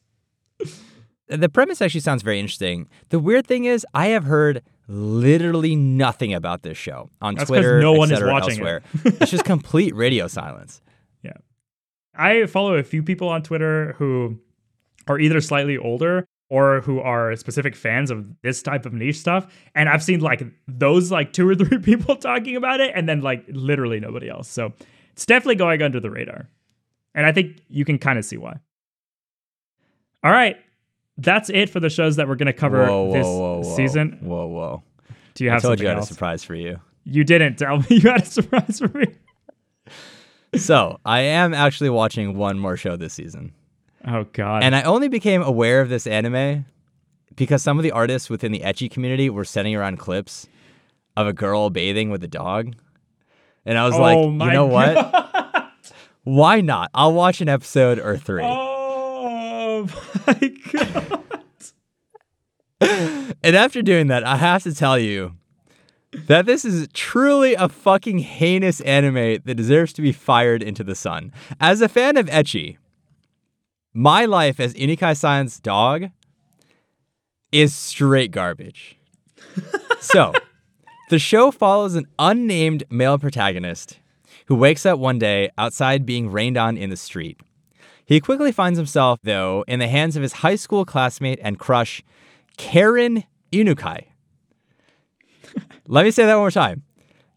Speaker 1: The premise actually sounds very interesting. The weird thing is, I have heard literally nothing about this show on
Speaker 2: That's
Speaker 1: Twitter.
Speaker 2: no one
Speaker 1: et
Speaker 2: is
Speaker 1: cetera,
Speaker 2: watching
Speaker 1: elsewhere.
Speaker 2: it.
Speaker 1: it's just complete radio silence.
Speaker 2: Yeah. I follow a few people on Twitter who are either slightly older or who are specific fans of this type of niche stuff. And I've seen like those like two or three people talking about it and then like literally nobody else. So it's definitely going under the radar. And I think you can kind of see why. All right. That's it for the shows that we're going to cover
Speaker 1: whoa, whoa,
Speaker 2: this
Speaker 1: whoa, whoa.
Speaker 2: season.
Speaker 1: Whoa, whoa.
Speaker 2: Do you have I
Speaker 1: told
Speaker 2: something
Speaker 1: you I had
Speaker 2: else?
Speaker 1: a surprise for you.
Speaker 2: You didn't tell me you had a surprise for me.
Speaker 1: so I am actually watching one more show this season.
Speaker 2: Oh God.
Speaker 1: And I only became aware of this anime because some of the artists within the ecchi community were sending around clips of a girl bathing with a dog. And I was
Speaker 2: Oh
Speaker 1: like, you know what? Why not? I'll watch an episode or three.
Speaker 2: oh my God.
Speaker 1: And after doing that, I have to tell you that this is truly a fucking heinous anime that deserves to be fired into the sun. As a fan of Ecchi, my life as Inukai San's dog is straight garbage. so, the show follows an unnamed male protagonist who wakes up one day outside being rained on in the street. He quickly finds himself, though, in the hands of his high school classmate and crush, Karen Inukai. Let me say that one more time.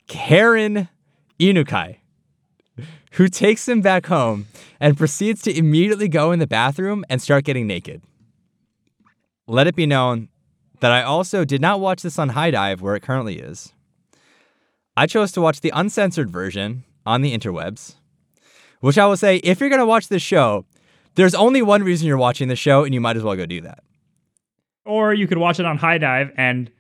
Speaker 1: Karen Inukai, who takes him back home and proceeds to immediately go in the bathroom and start getting naked. Let it be known that I also did not watch this on HIDIVE where it currently is. I chose to watch the uncensored version on the interwebs, which I will say if you're going to watch this show, there's only one reason you're watching the show, and you might as well go do that.
Speaker 2: Or you could watch it on HIDIVE and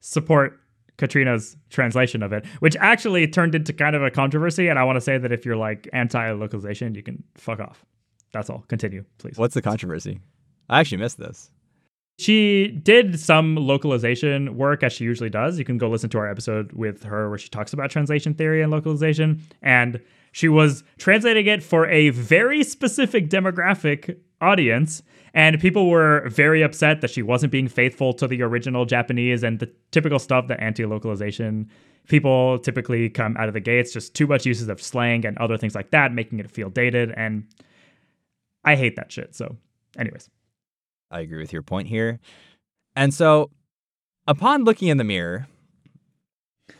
Speaker 2: support Katrina's translation of it, which actually turned into kind of a controversy. And I want to say that if you're like anti localization, you can fuck off. That's all. Continue, please.
Speaker 1: What's the controversy? I actually missed this.
Speaker 2: She did some localization work as she usually does. You can go listen to our episode with her where she talks about translation theory and localization. And she was translating it for a very specific demographic audience. And people were very upset that she wasn't being faithful to the original Japanese and the typical stuff that anti localization people typically come out of the gates, just too much uses of slang and other things like that, making it feel dated. And I hate that shit. So, anyways.
Speaker 1: I agree with your point here. And so, upon looking in the mirror,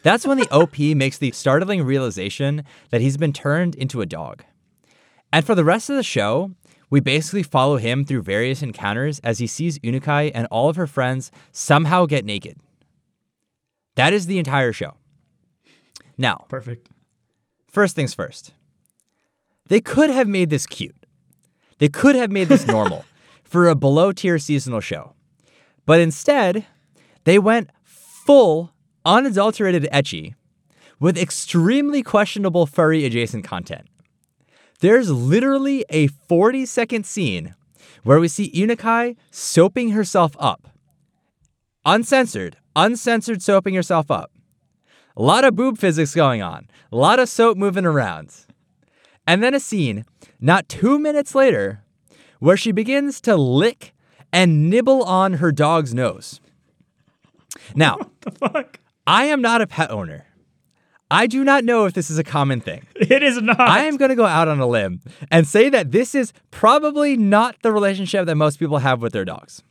Speaker 1: that's when the OP makes the startling realization that he's been turned into a dog. And for the rest of the show, we basically follow him through various encounters as he sees Inukai and all of her friends somehow get naked. That is the entire show. Now,
Speaker 2: Perfect.
Speaker 1: First things first. They could have made this cute. They could have made this normal for a below tier seasonal show. But instead, they went full unadulterated ecchi with extremely questionable furry adjacent content. There's literally a 40 second scene where we see Inukai soaping herself up. Uncensored, uncensored soaping herself up. A lot of boob physics going on, a lot of soap moving around. And then a scene, not two minutes later, where she begins to lick and nibble on her dog's nose. Now,
Speaker 2: The fuck?
Speaker 1: I am not a pet owner. I do not know if this is a common thing.
Speaker 2: It is not.
Speaker 1: I am going to go out on a limb and say that this is probably not the relationship that most people have with their dogs.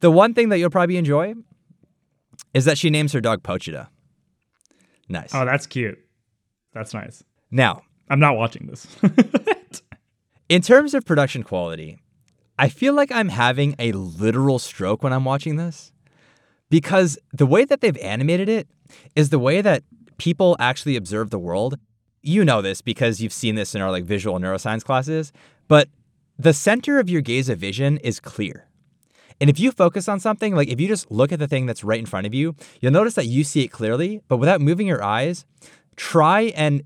Speaker 1: The one thing that you'll probably enjoy is that she names her dog Pochita. Nice.
Speaker 2: Oh, that's cute. That's nice.
Speaker 1: now,
Speaker 2: I'm not watching this.
Speaker 1: in terms of production quality, I feel like I'm having a literal stroke when I'm watching this because the way that they've animated it is the way that people actually observe the world. You know this because you've seen this in our like visual neuroscience classes, but the center of your gaze of vision is clear. And if you focus on something, like if you just look at the thing that's right in front of you, you'll notice that you see it clearly, but without moving your eyes, try and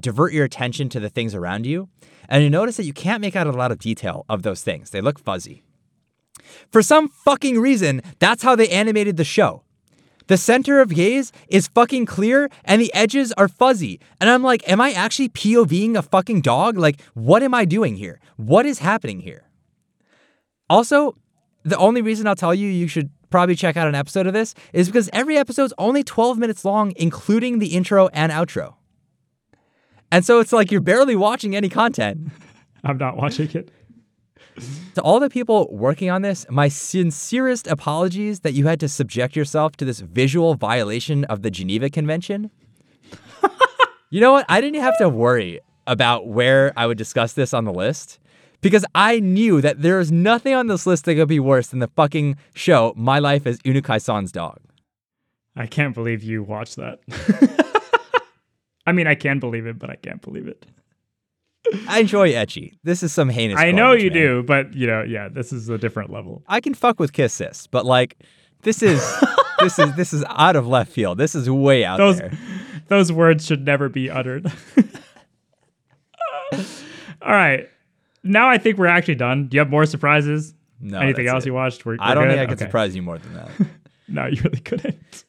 Speaker 1: divert your attention to the things around you, and you notice that you can't make out a lot of detail of those things. They look fuzzy. For some fucking reason, that's how they animated the show. The center of gaze is fucking clear and the edges are fuzzy. And I'm like, am I actually POVing a fucking dog? Like, what am I doing here? What is happening here? Also, the only reason I'll tell you you should probably check out an episode of this is because every episode's only 12 minutes long, including the intro and outro. And so it's like you're barely watching any content.
Speaker 2: I'm not watching it. Mm-hmm.
Speaker 1: To all the people working on this, my sincerest apologies that you had to subject yourself to this visual violation of the Geneva Convention. you know what? I didn't have to worry about where I would discuss this on the list because I knew that there is nothing on this list that could be worse than the fucking show My Life as Inukai San's Dog.
Speaker 2: I can't believe you watched that. I mean, I can believe it, but I can't believe it.
Speaker 1: I enjoy ecchi. This is some heinous.
Speaker 2: I know you
Speaker 1: man.
Speaker 2: do, but you know, yeah, this is a different level.
Speaker 1: I can fuck with Kiss Sis, but like, this is this is this is out of left field. This is way out
Speaker 2: Those
Speaker 1: there.
Speaker 2: those words should never be uttered. All right. Now I think we're actually done. Do you have more surprises?
Speaker 1: No,
Speaker 2: Anything else
Speaker 1: it.
Speaker 2: you watched? We're,
Speaker 1: I
Speaker 2: we're
Speaker 1: don't
Speaker 2: good?
Speaker 1: think I could
Speaker 2: Okay.
Speaker 1: surprise you more than that.
Speaker 2: No, you really couldn't.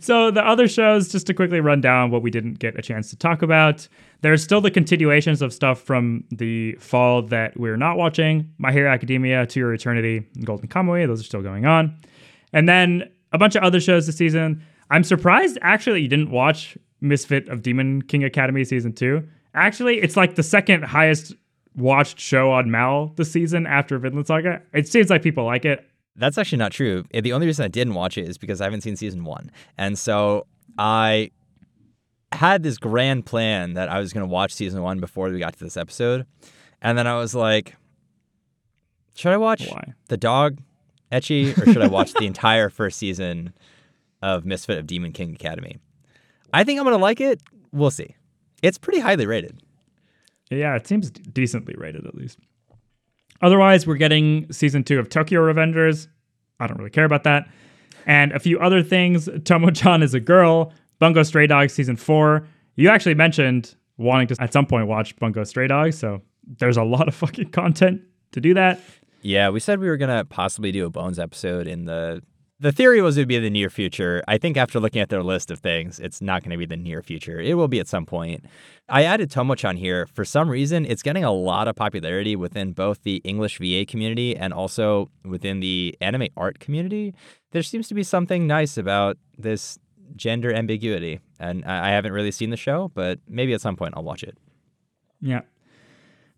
Speaker 2: So the other shows, just to quickly run down what we didn't get a chance to talk about. There's still the continuations of stuff from the fall that we're not watching. My Hero Academia, To Your Eternity, Golden Kamuy. Those are still going on. And then a bunch of other shows this season. I'm surprised actually that you didn't watch Misfit of Demon King Academy season two. Actually, it's like the second highest watched show on Mal this season after Vinland Saga. It seems like people like it.
Speaker 1: That's actually not true. The only reason I didn't watch it is because I haven't seen season one. And so I had this grand plan that I was going to watch season one before we got to this episode. And then I was like, should I watch
Speaker 2: Why?
Speaker 1: The Dog, Ecchi, or should I watch the entire first season of Misfit of Demon King Academy? I think I'm going to like it. We'll see. It's pretty highly rated.
Speaker 2: Yeah, it seems decently rated at least. Otherwise, we're getting season two of Tokyo Revengers. I don't really care about that. And a few other things. Tomo-chan is a girl. Bungo Stray Dogs season four. You actually mentioned wanting to at some point watch Bungo Stray Dogs, so there's a lot of fucking content to do that.
Speaker 1: Yeah, we said we were gonna possibly do a Bones episode in the. The theory was it would be in the near future. I think after looking at their list of things, it's not going to be the near future. It will be at some point. I added Tomo-chan here. For some reason, it's getting a lot of popularity within both the English VA community and also within the anime art community. There seems to be something nice about this gender ambiguity. And I I haven't really seen the show, but maybe at some point I'll watch it.
Speaker 2: Yeah.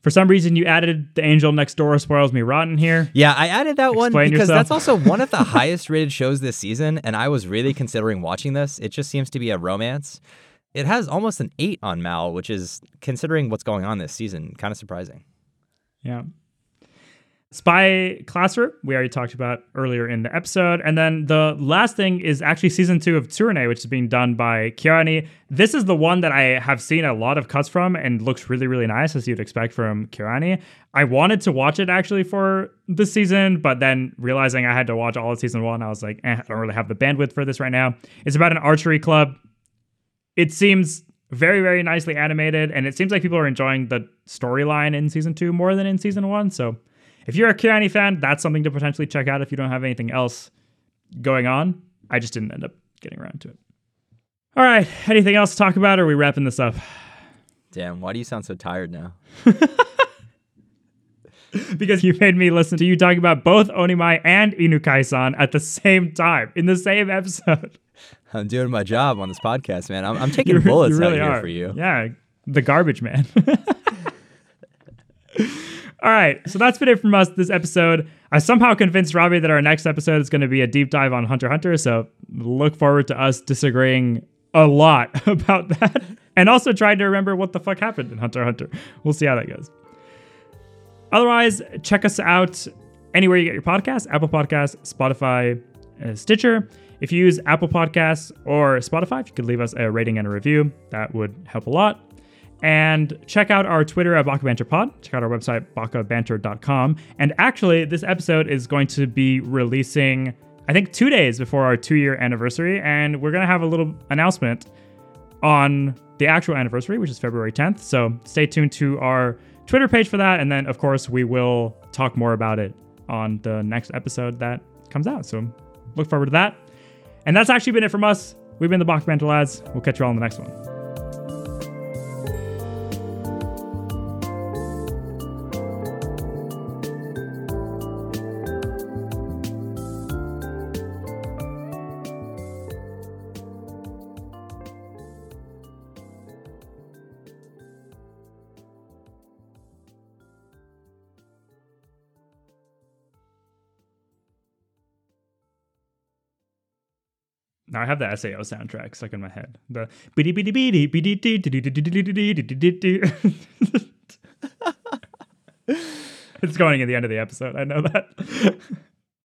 Speaker 2: For some reason, you added The Angel Next Door Spoils Me Rotten here.
Speaker 1: Yeah, I added that one because
Speaker 2: yourself.
Speaker 1: that's also one of the highest rated shows this season, and I was really considering watching this. It just seems to be a romance. It has almost an eight on Mal, which is, considering what's going on this season, kind of surprising.
Speaker 2: Yeah. Spy Classroom, we already talked about earlier in the episode. And then the last thing is actually season two of Tsurune, which is being done by KyoAni. This is the one that I have seen a lot of cuts from and looks really, really nice, as you'd expect from KyoAni. I wanted to watch it actually for this season, but then realizing I had to watch all of season one, I was like, eh, I don't really have the bandwidth for this right now. It's about an archery club. It seems very, very nicely animated, and it seems like people are enjoying the storyline in season two more than in season one. So if you're a KyoAni fan, that's something to potentially check out if you don't have anything else going on. I just didn't end up getting around to it. All right. Anything else to talk about, or are we wrapping this up?
Speaker 1: Damn, why do you sound so tired now?
Speaker 2: because you made me listen to you talking about both Onimai and Inukai-san at the same time in the same episode.
Speaker 1: I'm doing my job on this podcast, man. I'm, I'm taking
Speaker 2: You
Speaker 1: bullets
Speaker 2: you really
Speaker 1: out here
Speaker 2: are.
Speaker 1: for you.
Speaker 2: Yeah, the garbage man. All right, so that's been it from us this episode. I somehow convinced Robbie that our next episode is going to be a deep dive on Hunter Hunter, so look forward to us disagreeing a lot about that and also trying to remember what the fuck happened in Hunter Hunter. We'll see how that goes. Otherwise, check us out anywhere you get your podcasts Apple Podcasts, Spotify, uh, Stitcher. If you use Apple Podcasts or Spotify, if you could leave us a rating and a review, that would help a lot. And check out our Twitter at Baka Banter Pod. Check out our website, bakabanter.com. And actually, this episode is going to be releasing, I think, two days before our two year anniversary. And we're going to have a little announcement on the actual anniversary, which is February 10th. So stay tuned to our Twitter page for that. And then, of course, we will talk more about it on the next episode that comes out. So look forward to that. And that's actually been it from us. We've been the Baka Banter lads. We'll catch you all in the next one. Now I have the Sao soundtrack stuck in my head. The beady beady beady beady dee dee dee dee dee dee dee It's going at the end of the episode. I know that.